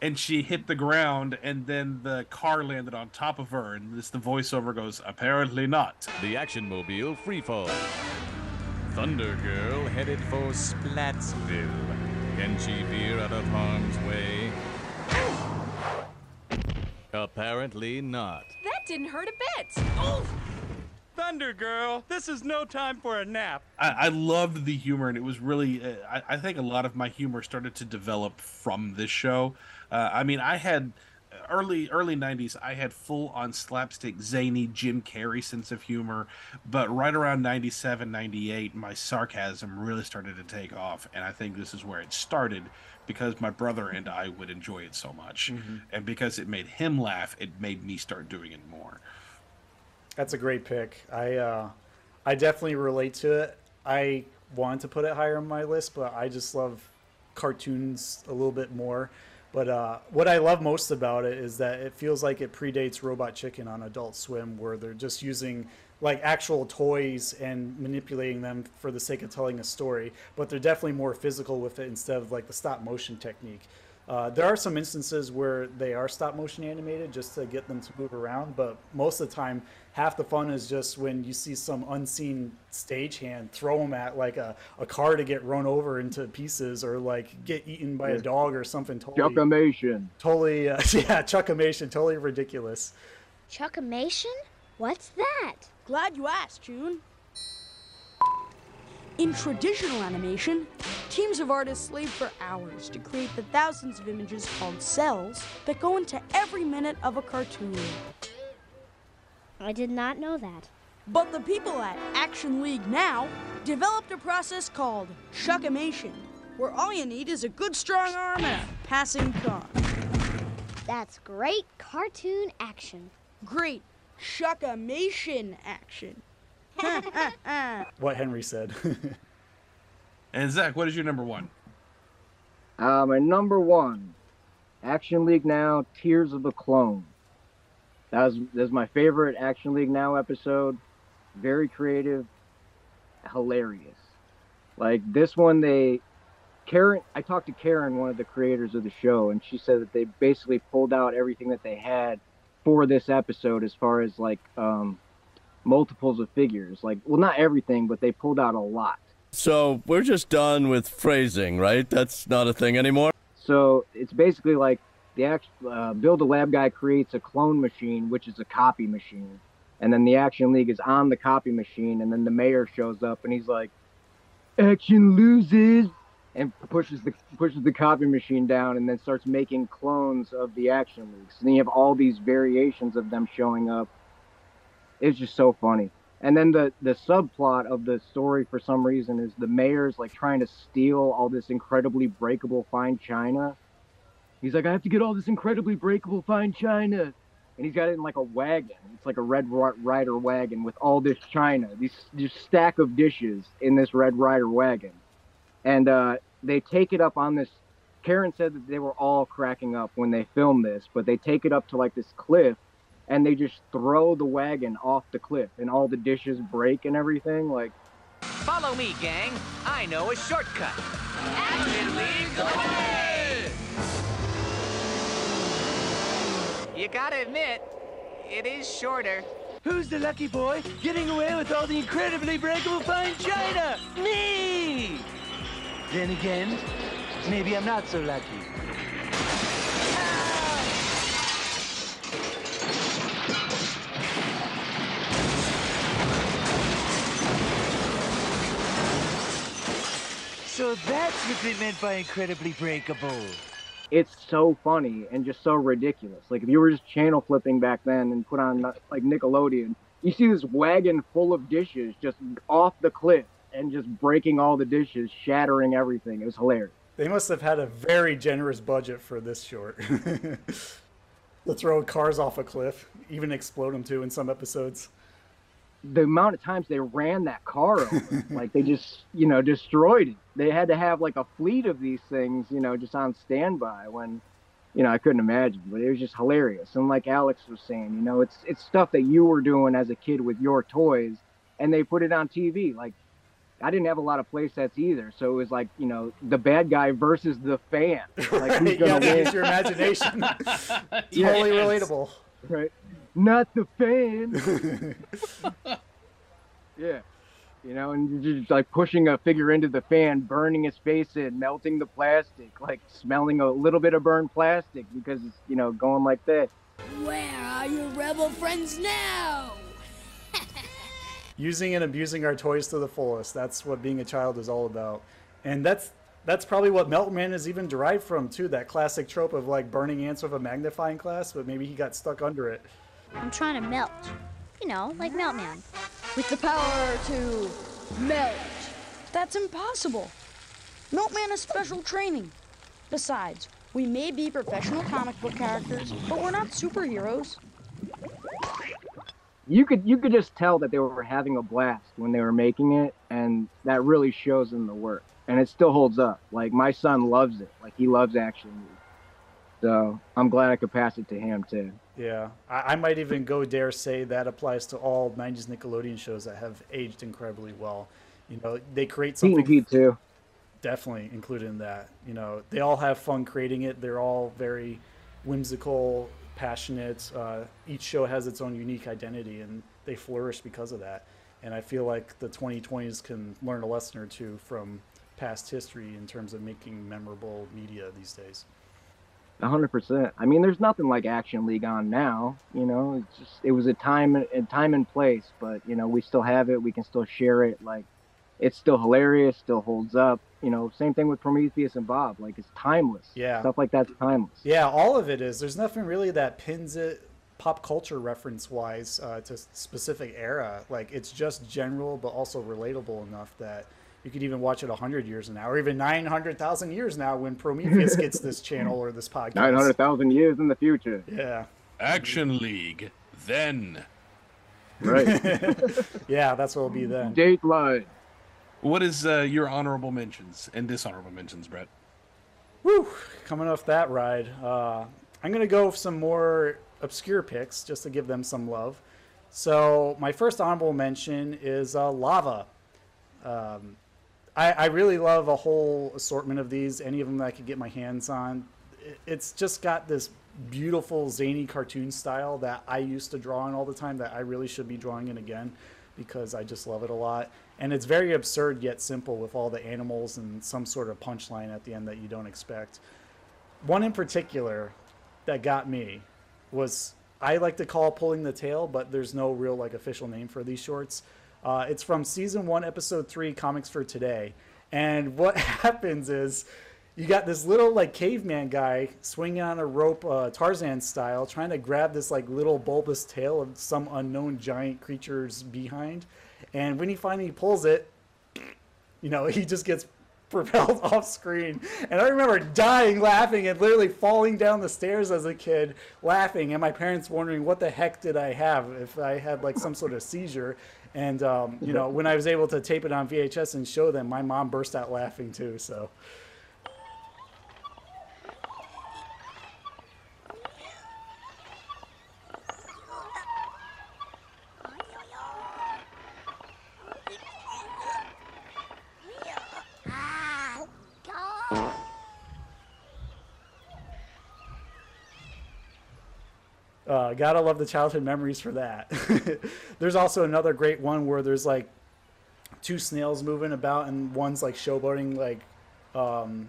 And she hit the ground and then the car landed on top of her and this the voiceover goes apparently not. The action mobile freefall thunder girl headed for splatsville can she veer out of harm's way apparently not that didn't hurt a bit Oof. Thunder Girl, this is no time for a nap. I, I loved the humor, and it was really. Uh, I, I, think a lot of my humor started to develop from this show. Uh, I mean, I had early early 90s i had full on slapstick zany jim carrey sense of humor but right around 97 98 my sarcasm really started to take off and i think this is where it started because my brother and i would enjoy it so much mm-hmm. and because it made him laugh it made me start doing it more that's a great pick. I uh, I definitely relate to it. I wanted to put it higher on my list, but I just love cartoons a little bit more. But uh, what I love most about it is that it feels like it predates Robot Chicken on Adult Swim, where they're just using like actual toys and manipulating them for the sake of telling a story. But they're definitely more physical with it instead of like the stop motion technique. Uh, there are some instances where they are stop motion animated just to get them to move around, but most of the time, half the fun is just when you see some unseen stagehand throw them at like a, a car to get run over into pieces or like get eaten by a dog or something totally. Chuckamation. Totally, uh, yeah, chuckamation, totally ridiculous. Chuckamation? What's that? Glad you asked, June. In traditional animation, teams of artists slave for hours to create the thousands of images called cels that go into every minute of a cartoon. I did not know that. But the people at Action League Now developed a process called Chuckamation, where all you need is a good strong arm and a passing car. That's great cartoon action. Great Chuckamation action. what Henry said. and Zac, what is your number one? Uh, my number one, Action League Now, Tears of the Clone. That was that was my favorite Action League Now episode. Very creative, hilarious. Like this one, they Karen. I talked to Karen, one of the creators of the show, and she said that they basically pulled out everything that they had for this episode, as far as like um, multiples of figures. Like, well, not everything, but they pulled out a lot. So we're just done with phrasing, right? That's not a thing anymore. So it's basically like the act, uh, Bill the Lab guy creates a clone machine, which is a copy machine, and then the Action League is on the copy machine, and then the mayor shows up and he's like, "Action loses," and pushes the pushes the copy machine down, and then starts making clones of the Action Leagues. And you have all these variations of them showing up it's just so funny. And then the the subplot of the story for some reason is the mayor's like trying to steal all this incredibly breakable fine china. He's like, I have to get all this incredibly breakable fine china, and he's got it in like a wagon. It's like a Red Rider wagon with all this china, these just stack of dishes in this Red Rider wagon, and uh, they take it up on this. Karen said that they were all cracking up when they filmed this, but they take it up to like this cliff and they just throw the wagon off the cliff and all the dishes break and everything like follow me gang i know a shortcut action you gotta admit it is shorter Who's the lucky boy getting away with all the incredibly breakable fine china? Me! Then again, maybe I'm not so lucky. So that's what they meant by incredibly breakable. It's so funny and just so ridiculous. Like if you were just channel flipping back then and put on like Nickelodeon, you see this wagon full of dishes just off the cliff and just breaking all the dishes, shattering everything. It was hilarious. They must have had a very generous budget for this short. to throw cars off a cliff, even explode them too in some episodes. The amount of times they ran that car over, like they just, you know, destroyed it. They had to have like a fleet of these things, you know, just on standby when, you know, I couldn't imagine, but it was just hilarious. And like Alex was saying, you know, it's it's stuff that you were doing as a kid with your toys, and they put it on TV. Like, I didn't have a lot of play sets either, so it was like, you know, the bad guy versus the fan. Like, who's gonna yeah, win? use your imagination. totally Yes. relatable. Right. Not the fan. yeah. You know, and you're just like pushing a figure into the fan, burning his face in, melting the plastic, like smelling a little bit of burned plastic because it's, you know, going like that. Where are your rebel friends now? using and abusing our toys to the fullest. That's what being a child is all about. And that's that's probably what Meltman is even derived from too, that classic trope of like burning ants with a magnifying glass, but maybe he got stuck under it. I'm trying to melt. You know, like Meltman. With the power to melt. That's impossible. Meltman has special training. Besides, we may be professional comic book characters, but we're not superheroes. You could you could just tell that they were having a blast when they were making it, and that really shows in the work. And it still holds up. Like my son loves it. Like he loves action movies. So I'm glad I could pass it to him too. Yeah, I, I might even go dare say that applies to all '90s Nickelodeon shows that have aged incredibly well. You know, they create something Pete too. definitely included in that. You know, they all have fun creating it. They're all very whimsical, passionate. Uh, each show has its own unique identity, and they flourish because of that. And I feel like the 2020s can learn a lesson or two from past history in terms of making memorable media these days. A hundred percent. I mean, there's nothing like Action League on now. You know, it's just it was a time a time and place, but you know, we still have it. We can still share it. Like, it's still hilarious. Still holds up. You know, same thing with Prometheus and Bob. Like, it's timeless. Yeah. Stuff like that's timeless. Yeah, all of it is. There's nothing really that pins it pop culture reference wise uh, to specific era. Like it's just general, but also relatable enough that you could even watch it 100 years now, or even 900,000 years now when Prometheus gets this channel or this podcast. Nine hundred thousand years in the future. Yeah. Action League. Then. Right. yeah, that's what it'll be then. Dateline. What is uh, your honorable mentions and dishonorable mentions, Brett? Woo! Coming off that ride, uh, I'm gonna go with some more obscure picks just to give them some love. So my first honorable mention is uh, Lava. Um, I, I really love a whole assortment of these. Any of them that I could get my hands on. It's just got this beautiful zany cartoon style that I used to draw in all the time that I really should be drawing in again because I just love it a lot. And it's very absurd yet simple with all the animals and some sort of punchline at the end that you don't expect. One in particular that got me was I like to call pulling the tail, but there's no real like official name for these shorts. Uh, it's from season one, episode three, comics for today. And what happens is you got this little like caveman guy swinging on a rope, uh, Tarzan style, trying to grab this like little bulbous tail of some unknown giant creature's behind. And when he finally pulls it, you know, he just gets propelled off screen. And I remember dying laughing and literally falling down the stairs as a kid laughing, and my parents wondering what the heck did I have if I had like some sort of seizure. And um, you know, when I was able to tape it on VHS and show them, my mom burst out laughing too. So. Uh, gotta love the childhood memories for that. there's also another great one where there's like two snails moving about and one's like showboating like um,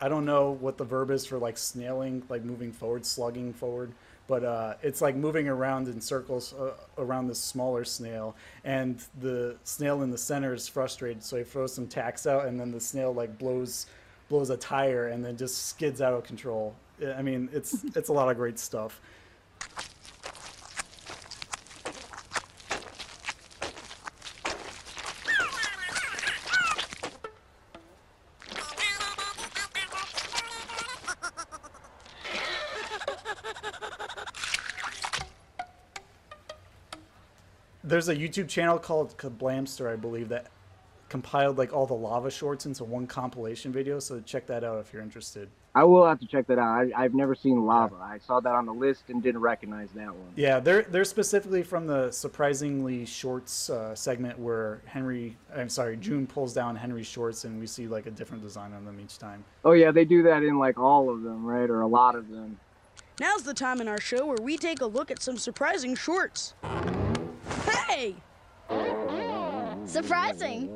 I don't know what the verb is for like snailing, like moving forward, slugging forward, but uh, it's like moving around in circles uh, around this smaller snail, and the snail in the center is frustrated, so he throws some tacks out, and then the snail like blows blows a tire and then just skids out of control. I mean, it's it's a lot of great stuff. There's a YouTube channel called Kablamster, I believe, that compiled like all the lava shorts into one compilation video. So check that out if you're interested. I will have to check that out. I, I've never seen lava. I saw that on the list and didn't recognize that one. Yeah, they're they're specifically from the surprisingly shorts uh, segment where Henry, I'm sorry, June pulls down Henry's shorts and we see like a different design on them each time. Oh yeah, they do that in like all of them, right, or a lot of them. Now's the time in our show where we take a look at some surprising shorts. Hey! Surprising.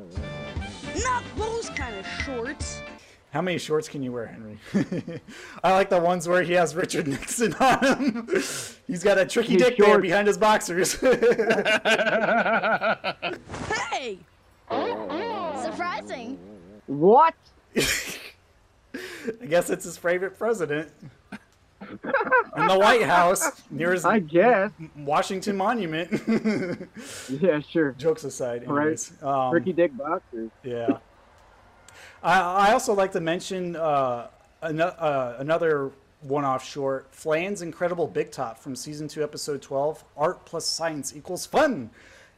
Not those kind of shorts. How many shorts can you wear, Henry? I like the ones where he has Richard Nixon on him. He's got a tricky His dick there behind his boxers. Hey! Surprising. What? I guess it's his favorite president. In the White House, near his I guess. Washington Monument. Yeah, sure. Jokes aside, Right. anyways. Um, Tricky dick boxers. Yeah. I, I also like to mention uh, an, uh, another one-off short, Flan's Incredible Big Top from season two, episode twelve. Art plus science equals fun,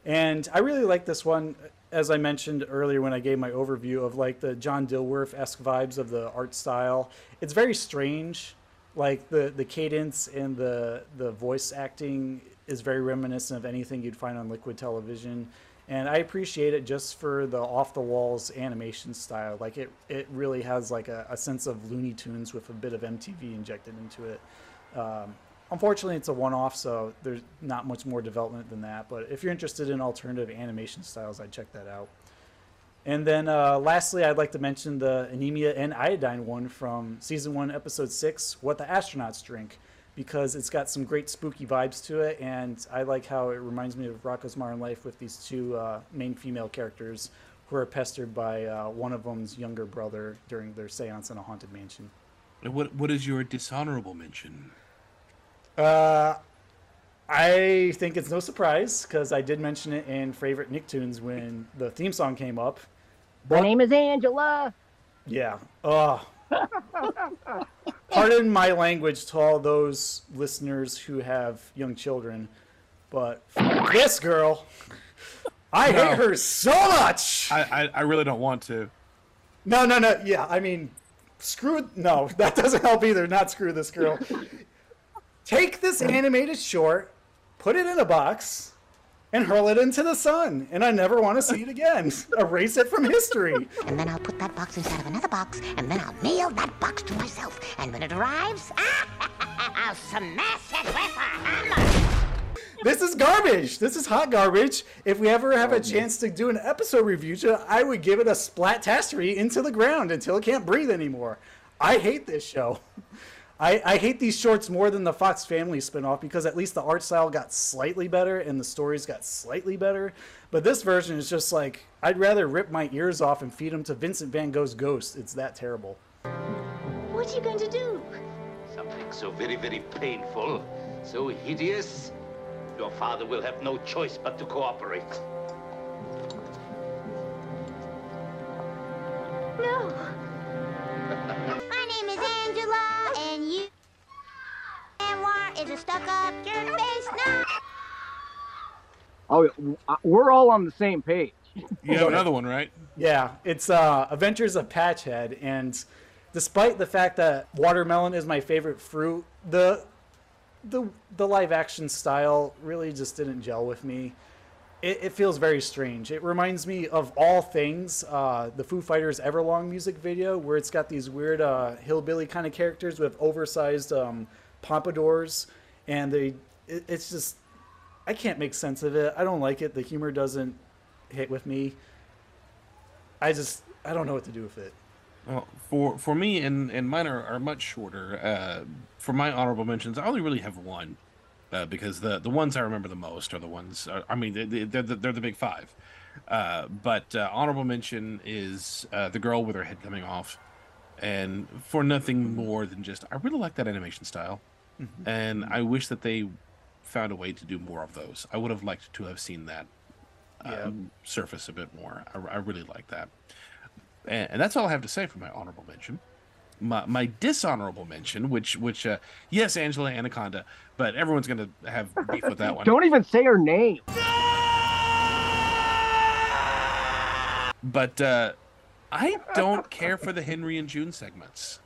and I really like this one. As I mentioned earlier when I gave my overview of like the John Dilworth esque vibes of the art style, it's very strange. Like the the cadence and the the voice acting is very reminiscent of anything you'd find on Liquid Television and I appreciate it just for the off the walls animation style. Like it, it really has like a, a sense of Looney Tunes with a bit of MTV injected into it. Um, unfortunately, it's a one off, so there's not much more development than that. But if you're interested in alternative animation styles, I'd check that out. And then uh, lastly, I'd like to mention the anemia and iodine one from season one, episode six, What the Astronauts Drink, because it's got some great spooky vibes to it. And I like how it reminds me of Rocko's Modern Life with these two uh, main female characters who are pestered by uh, one of them's younger brother during their seance in a haunted mansion. What what is your dishonorable mention? Uh, I think it's no surprise because I did mention it in favorite Nicktoons when the theme song came up. My name is Angela. Yeah. Oh. Pardon my language to all those listeners who have young children, but this girl, I No. hate her so much. I, I, I really don't want to. No, no, no. Yeah, I mean, screw. No, that doesn't help either. Not screw this girl. Take this animated short, put it in a box, and hurl it into the sun, and I never want to see it again. Erase it from history. And then I'll put that box inside of another box, and then I'll mail that box to myself. And when it arrives, I'll smash it with a hammer. This is garbage. This is hot garbage. If we ever have a chance to do an episode review, I would give it a splat-tastery into the ground until it can't breathe anymore. I hate this show. I, I hate these shorts more than the Fox Family spinoff because at least the art style got slightly better and the stories got slightly better. But this version is just like, I'd rather rip my ears off and feed them to Vincent van Gogh's ghost. It's that terrible. What are you going to do? Something so very, very painful, so hideous. Your father will have no choice but to cooperate. No. My name is Angela, and you. Manoir is a stuck-up jerk face now. Oh, uh, we're all on the same page. You have another one, right? Yeah, it's uh, Adventures of Patchhead, and despite the fact that watermelon is my favorite fruit, the the the live action style really just didn't gel with me. It, it feels very strange. It reminds me of all things uh, the Foo Fighters Everlong music video, where it's got these weird uh, hillbilly kind of characters with oversized um, pompadours, and they it, it's just I can't make sense of it. I don't like it. The humor doesn't hit with me. I just I don't know what to do with it. Well, for for me, and and mine are, are much shorter. Uh, for my honorable mentions, I only really have one, uh, because the the ones I remember the most are the ones. uh, I mean, they- they- they're the, they're the big five. Uh, but uh, honorable mention is uh, the girl with her head coming off, and for nothing more than just I really like that animation style, and I wish that they found a way to do more of those. I would have liked to have seen that um, surface a bit more. I, I really like that. And, and that's all I have to say for my honorable mention my, my dishonorable mention, which which uh, yes, Angela Anaconda, but everyone's gonna have beef with that one. Don't even say her name. But uh, I don't care for the Henry and June segments.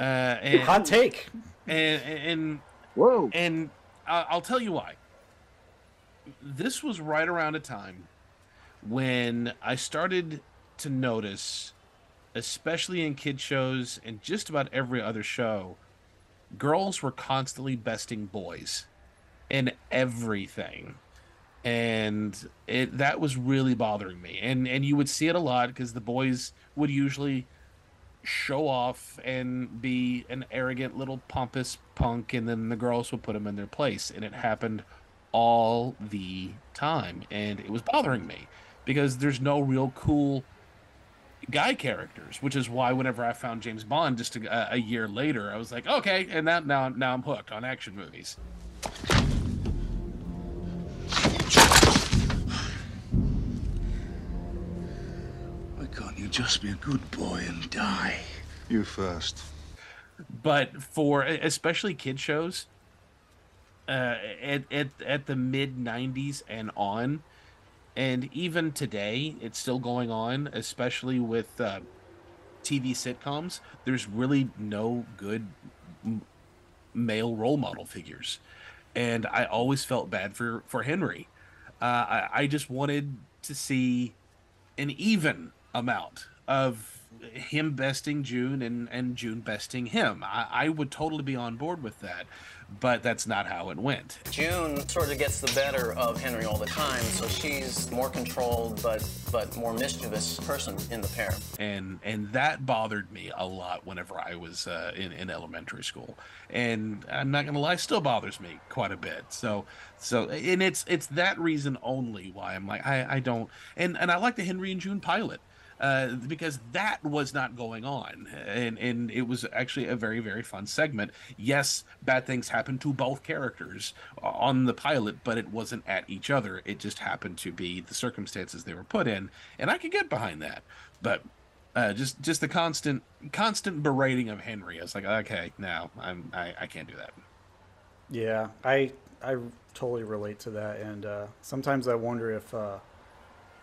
Uh, and, Hot take. And and, and whoa. And I'll tell you why. This was right around a time when I started to notice especially in kid shows and just about every other show, girls were constantly besting boys in everything. And it that was really bothering me. And and you would see it a lot because the boys would usually show off and be an arrogant little pompous punk and then the girls would put them in their place. And it happened all the time. And it was bothering me because there's no real cool guy characters which is why whenever i found james bond just a, a year later i was like okay and that now now i'm hooked on action movies Why can't you just be a good boy and die? You first. but for especially kid shows uh at at, at the mid 90s and on and even today it's still going on especially with uh, tv sitcoms. There's really no good m- male role model figures. And i always felt bad for for henry. Uh, I, I just wanted to see an even amount of him besting June and, and June besting him. I, I would totally be on board with that, but that's not how it went. June sort of gets the better of Henry all the time, so she's more controlled but but more mischievous person in the pair. And and that bothered me a lot whenever I was uh, in, in elementary school. And I'm not gonna lie, still bothers me quite a bit. So so and it's it's that reason only why I'm like I, I don't and, and I like the Henry and June pilot. Uh, because that was not going on, and and it was actually a very very fun segment. Yes, bad things happened to both characters on the pilot, but it wasn't at each other. It just happened to be the circumstances they were put in, and I could get behind that. But uh, just just the constant constant berating of Henry, I was like, okay, now I'm I, I can't do that. Yeah, I I totally relate to that, and uh, sometimes I wonder if uh,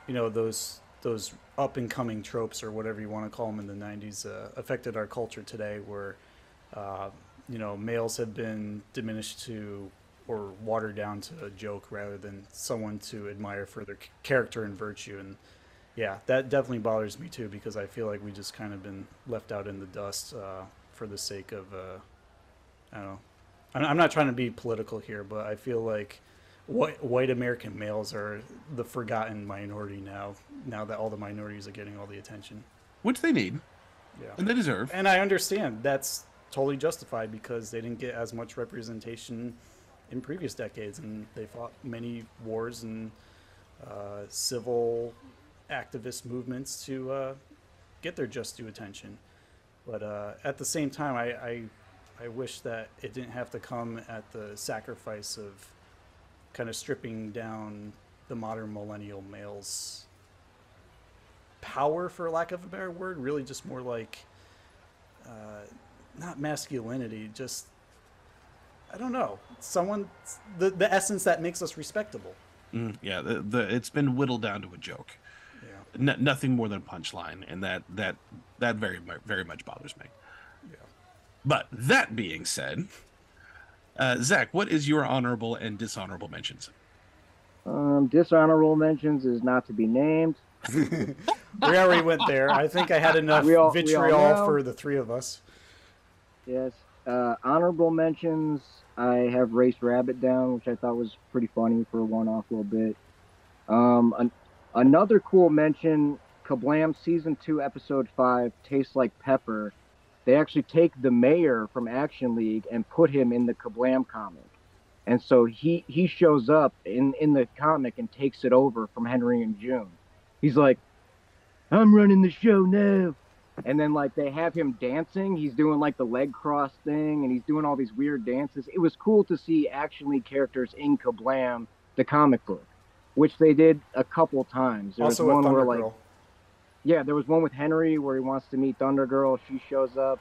you know those those up and coming tropes or whatever you want to call them in the '90s uh, affected our culture today, where uh, you know males have been diminished to or watered down to a joke rather than someone to admire for their character and virtue, and yeah, that definitely bothers me too because I feel like we just kind of been left out in the dust uh, for the sake of uh, I don't know. I'm I'm not trying to be political here, but I feel like white, white American males are the forgotten minority now. Now that all the minorities are getting all the attention, which they need, yeah, and they deserve. And I understand that's totally justified because they didn't get as much representation in previous decades, and they fought many wars and uh, civil activist movements to uh, get their just due attention. But uh, at the same time, I, I I wish that it didn't have to come at the sacrifice of kind of stripping down the modern millennial males power for lack of a better word really just more like uh, not masculinity just i don't know someone the, the essence that makes us respectable Mm, yeah, the, the it's been whittled down to a joke. Yeah. N- nothing more than a punchline, and that that that very very much bothers me. Yeah. But that being said, uh, Zac, what is your honorable and dishonorable mentions? Um, dishonorable mentions is not to be named. we already went there i think i had enough all- vitriol for the three of us Yes. Uh, honorable mentions. I have Race Rabbit down, which I thought was pretty funny for a one-off little bit. Um, an- another cool mention: Kablam season two, episode five, tastes like pepper. They actually take the mayor from Action League and put him in the Kablam comic, and so he he shows up in in the comic and takes it over from Henry and June. He's like, "I'm running the show now." and then like they have him dancing he's doing like the leg cross thing and he's doing all these weird dances it was cool to see action league characters in kablam the comic book which they did a couple times there also was one where like Girl. Yeah there was one with henry where he wants to meet thunder girl she shows up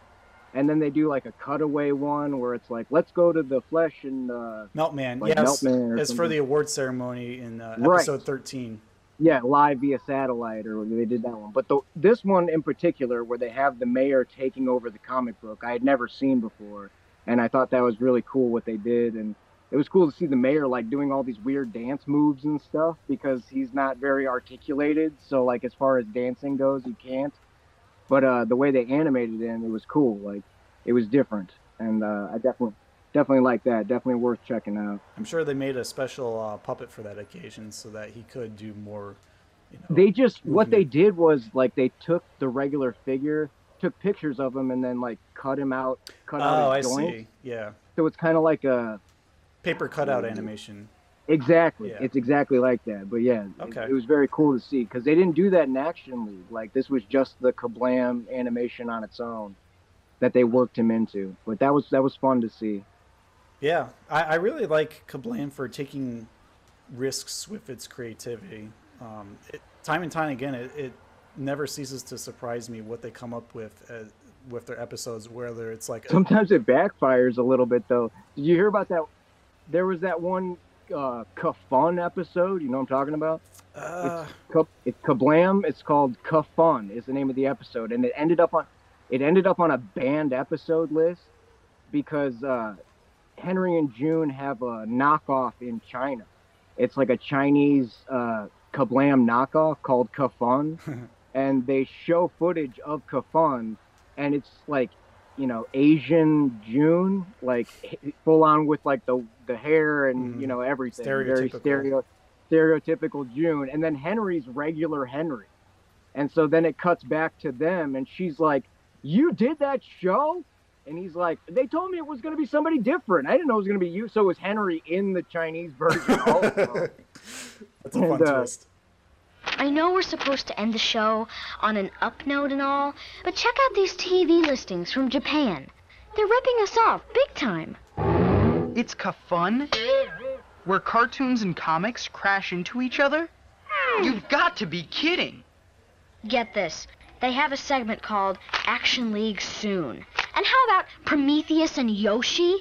and then they do like a cutaway one where it's like let's go to the flesh and uh Meltman, like yes, Meltman it's for the award ceremony in uh, Right. episode 13. yeah, live via satellite, or they did that one. But the, this one in particular, where they have the mayor taking over the comic book, I had never seen before, and I thought that was really cool what they did, and it was cool to see the mayor like doing all these weird dance moves and stuff because he's not very articulated. So like as far as dancing goes, he can't. But uh, the way they animated him, it was cool. Like it was different, and uh, I definitely definitely like that. Definitely worth checking out. I'm sure they made a special uh, puppet for that occasion so that he could do more. You know, They just what they did was like they took the regular figure, took pictures of him, and then like cut him out, cut oh, out I his joint. see. Yeah, So it's kind of like a paper cutout animation. exactly. Yeah. It's exactly like that. But yeah, it- Okay. it, was very cool to see because they didn't do that in Action League. Like this was just the Kablam animation on its own that they worked him into. But that was that was fun to see. Yeah, I, I really like Kablam for taking risks with its creativity. Um, it, time and time again, it, it never ceases to surprise me what they come up with uh, with their episodes. Whether it's like a- Sometimes it backfires a little bit though. Did you hear about that? There was that one uh, Kafun episode. You know what I'm talking about? Uh, it's, it's Kablam. It's called Kafun. Is the name of the episode, and it ended up on it ended up on a banned episode list because uh, Henry and June have a knockoff in China. It's like a Chinese uh, Kablam knockoff called Kafun, and they show footage of Kafun, and it's like you know Asian June, like full on with like the the hair and you know everything, very Stereotypical. stereo stereotypical June, and then Henry's regular Henry, and so then it cuts back to them, and she's like, "You did that show." And he's like, they told me it was going to be somebody different. I didn't know it was going to be you. So it was Henry in the Chinese version also. That's a fun And, uh, twist. I know we're supposed to end the show on an up note and all, but check out these TV listings from Japan. They're ripping us off big time. It's Kafun? Where cartoons and comics crash into each other? You've got to be kidding. Get this. They have a segment called Action League Soon. And how about Prometheus and Yoshi?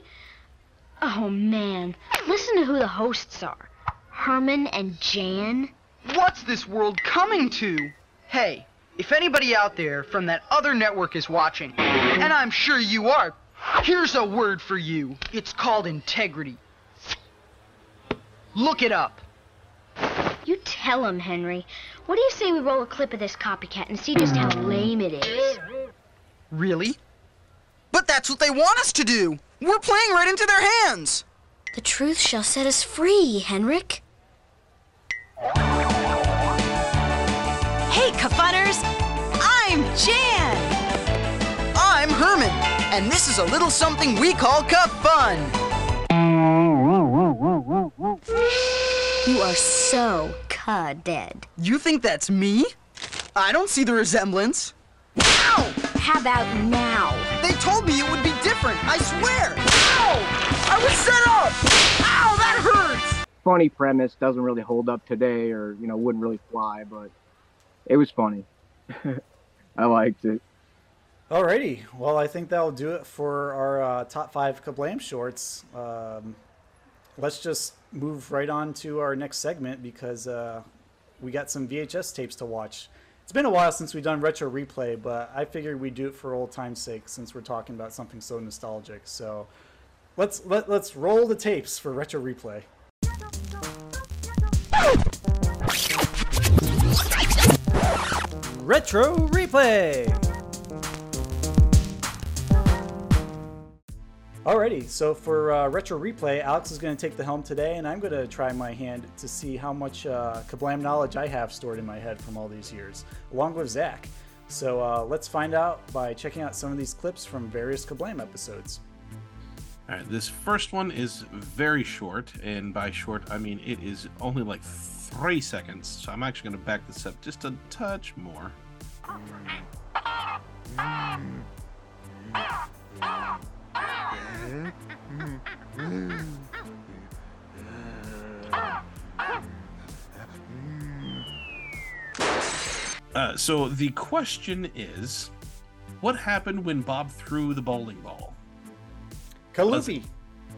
Oh man, listen to who the hosts are. Herman and Jan. What's this world coming to? Hey, if anybody out there from that other network is watching, and I'm sure you are, here's a word for you. It's called integrity. Look it up. You tell him, Henry. What do you say we roll a clip of this copycat and see just how lame it is? Really? But that's what they want us to do. We're playing right into their hands. The truth shall set us free, Henry. Hey, Kafunners! I'm Jan! I'm Herman, and this is a little something we call Cup Fun. You are so ca-dead. You think that's me? I don't see the resemblance. Ow! How about now? They told me it would be different, I swear! Ow! I was set up! Ow, that hurts! funny premise doesn't really hold up today or you know wouldn't really fly but it was funny i liked it Alrighty, well, I think that'll do it for our uh, top five Kablam shorts. Um, let's just move right on to our next segment because uh, we got some VHS tapes to watch. It's been a while since we've done retro replay, but I figured we'd do it for old time's sake since we're talking about something so nostalgic. So let's let, let's roll the tapes for retro replay. Retro replay. Alrighty, so for uh, retro replay, Alex is going to take the helm today, and I'm going to try my hand to see how much uh, Kablam knowledge I have stored in my head from all these years, along with Zac. So uh, let's find out by checking out some of these clips from various Kablam episodes. All right, this first one is very short, and by short, I mean it is only like three seconds. So I'm actually going to back this up just a touch more. Uh, so the question is, what happened when Bob threw the bowling ball? Kalupi.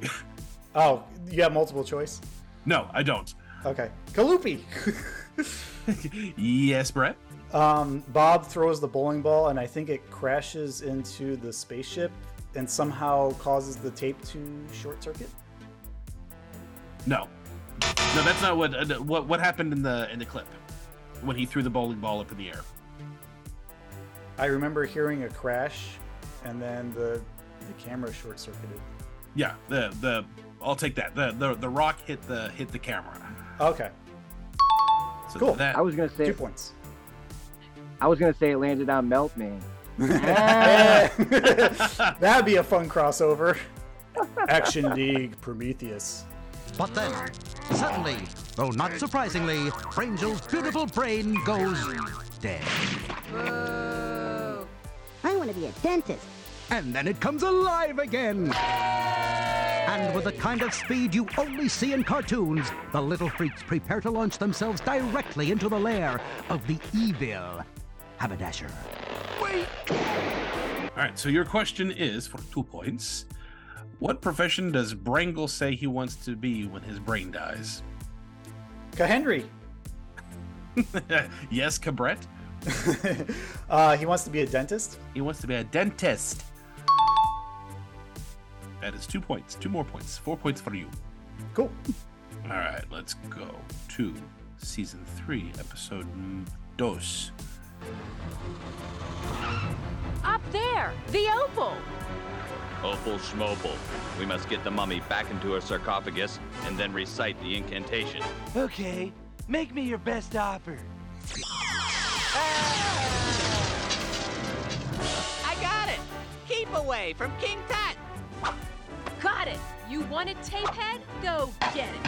oh, you have multiple choice? No, I don't. Okay. Kalupi. yes, Brett. Um, Bob throws the bowling ball, and I think it crashes into the spaceship and somehow causes the tape to short circuit. No, no, that's not what uh, what what happened in the in the clip when he threw the bowling ball up in the air. I remember hearing a crash, and then the the camera short circuited. Yeah, the the I'll take that. The the the rock hit the hit the camera. Okay. So Cool. That I was gonna say Two points. I was gonna say it landed on Meltman. Ah. That'd be a fun crossover. Action League Prometheus. But then, suddenly, though not surprisingly, Brangel's beautiful brain goes dead. I want to be a dentist. And then it comes alive again. And with the kind of speed you only see in cartoons, the little freaks prepare to launch themselves directly into the lair of the evil Haberdasher. Wait! All right. So your question is for two points. What profession does Brangle say he wants to be when his brain dies? Henry. yes, Cabret. uh, he wants to be a dentist. He wants to be a dentist. That is two points. Two more points. Four points for you. Cool. All right, let's go to season three, episode dos. Up there, the opal. Opal Schmopal. We must get the mummy back into her sarcophagus and then recite the incantation. Okay, make me your best offer. I got it. Keep away from King Tut. Got it. You want it, Tapehead? Go get it.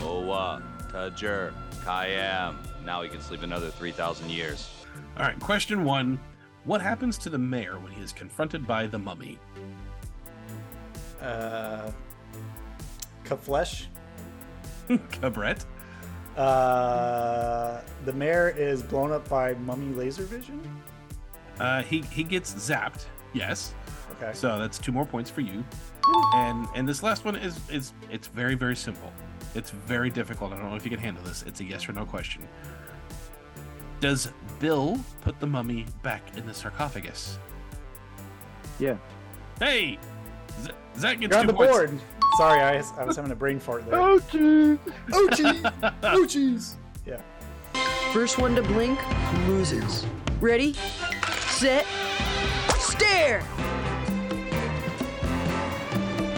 Owa, Tajer, Kayam. Now he can sleep another 3,000 years. All right, question one. What happens to the mayor when he is confronted by the mummy? Uh, Kaflesh. Cabret. Uh, the mayor is blown up by mummy laser vision. Uh, he he gets zapped. Yes. Okay. So that's two more points for you. And and this last one is is it's very very simple. It's very difficult. I don't know if you can handle this. It's a yes or no question. Does Bill put the mummy back in the sarcophagus? Yeah. Hey, Z- Zac gets You're on two the points. board. Sorry, I, I was having a brain fart there. Ouchie! Ouchie! Ouchies! Yeah. First one to blink loses. Ready, set, stare!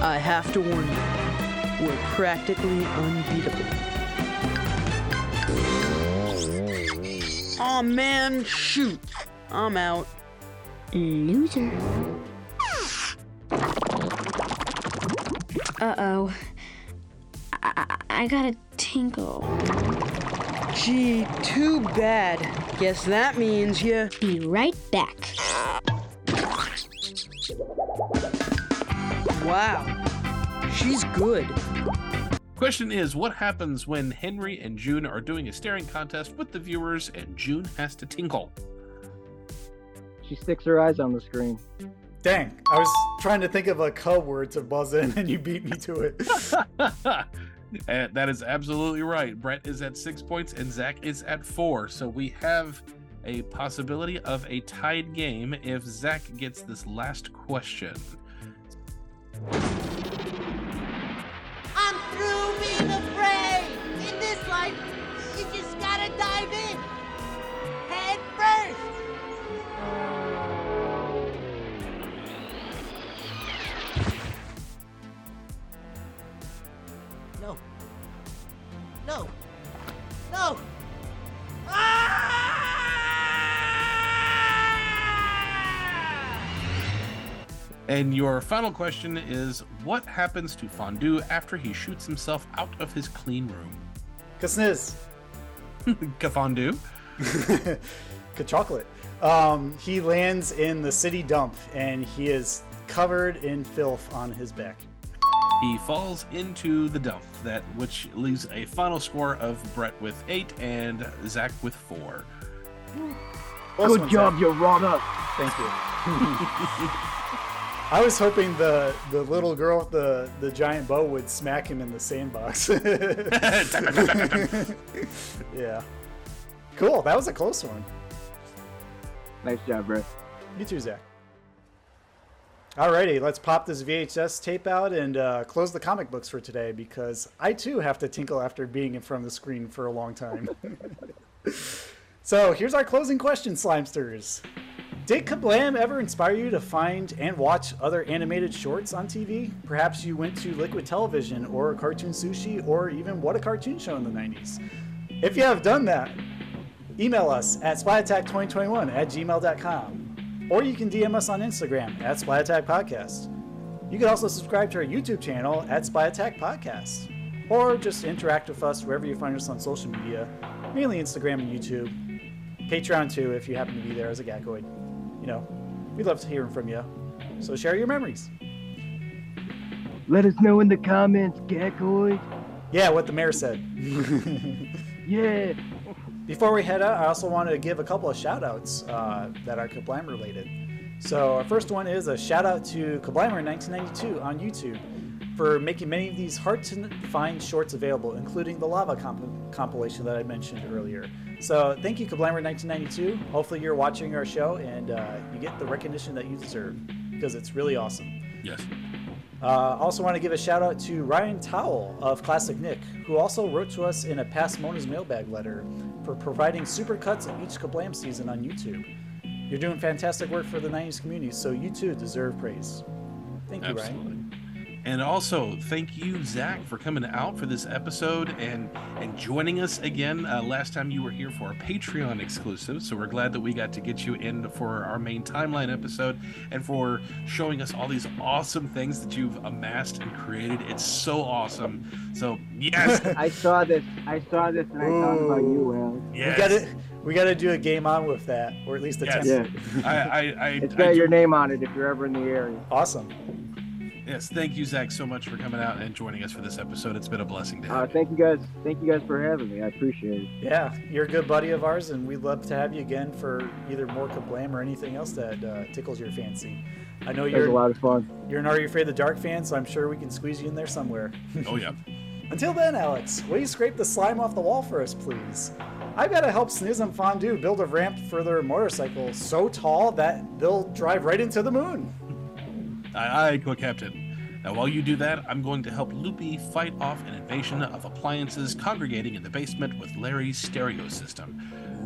I have to warn you, we're practically unbeatable. Aw man, shoot! I'm out. Loser. Uh oh. I, I, I got a tinkle. Gee, too bad. Guess that means you. Be right back. Wow. She's good. Question is, what happens when Henry and June are doing a staring contest with the viewers and June has to tinkle? She sticks her eyes on the screen. Dang, I was trying to think of a code word to buzz in, and you beat me to it. And eh, that is absolutely right. Brett is at six points and Zac is at four. So we have a possibility of a tied game if Zac gets this last question. I'm through being afraid. In this life, you just gotta dive in. Head first. No. No. No. Ah! And your final question is what happens to Fondue after he shoots himself out of his clean room? Kasniz. Kafondue. chocolate. Um, he lands in the city dump, and he is covered in filth on his back. He falls into the dump, that which leaves a final score of Brett with eight and Zac with four. Good one, job, Zac. you runner. Thank you. I was hoping the the little girl with the the giant bow would smack him in the sandbox. yeah. Cool. That was a close one. Nice job, bro. You too, Zac. Alrighty, let's pop this VHS tape out and uh, close the comic books for today because I too have to tinkle after being in front of the screen for a long time. so here's our closing question, Slimesters. Did Kablam ever inspire you to find and watch other animated shorts on TV? Perhaps you went to Liquid Television or Cartoon Sushi or even What a Cartoon Show in the 90s. If you have done that, email us at splatattack2021 at gmail.com or you can DM us on Instagram at Splat Attack Podcast. You can also subscribe to our YouTube channel at Splat Attack Podcast, or just interact with us wherever you find us on social media, mainly Instagram and YouTube. Patreon too, if you happen to be there as a Gackoid. You know, we'd love to hear from you. So share your memories. Let us know in the comments, Gackoid. Yeah, what the mayor said. yeah. Before we head out, I also wanted to give a couple of shout outs uh, that are Kablam related. So, our first one is a shout out to Kablamer 1992 on YouTube for making many of these hard to find shorts available, including the Lava comp- compilation that I mentioned earlier. So, thank you, Kablamer 1992. Hopefully, you're watching our show and uh, you get the recognition that you deserve because it's really awesome. Yes. Uh, also want to give a shout out to Ryan Towell of Classic Nick, who also wrote to us in a past Mona's mailbag letter for providing super cuts of each Kablam season on YouTube. You're doing fantastic work for the 90s community, so you too deserve praise. Thank you, Absolutely. Ryan. And also, thank you, Zac, for coming out for this episode and and joining us again. Uh, last time you were here for a Patreon exclusive, so we're glad that we got to get you in for our main timeline episode and for showing us all these awesome things that you've amassed and created. It's so awesome. So yes, I saw this. I saw this, and I thought about you, Will. Yes. We gotta we gotta do a game on with that, or at least attempt Yes. it. I, I, I, It's I got do- your name on it if you're ever in the area. Awesome. Yes, thank you, Zac, so much for coming out and joining us for this episode. It's been a blessing to have Uh, thank you guys. Thank you guys for having me. I appreciate it. Yeah, you're a good buddy of ours, and we'd love to have you again for either more Kablam or anything else that uh, tickles your fancy. I know you're a lot of fun. you're an Are You Afraid of the Dark fan, so I'm sure we can squeeze you in there somewhere. Oh yeah. Until then, Alex, will you scrape the slime off the wall for us, please? I've got to help Sniz and Fondue build a ramp for their motorcycle so tall that they'll drive right into the moon. Aye, aye, co-captain. Now, while you do that, I'm going to help Loopy fight off an invasion of appliances congregating in the basement with Larry's stereo system.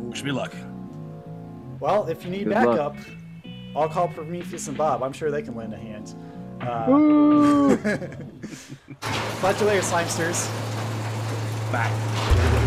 Wish me luck. Well, if you need Good backup, luck. I'll call Prometheus and Bob. I'm sure they can lend a hand. Uh, Catch you later, Slimesters. Bye.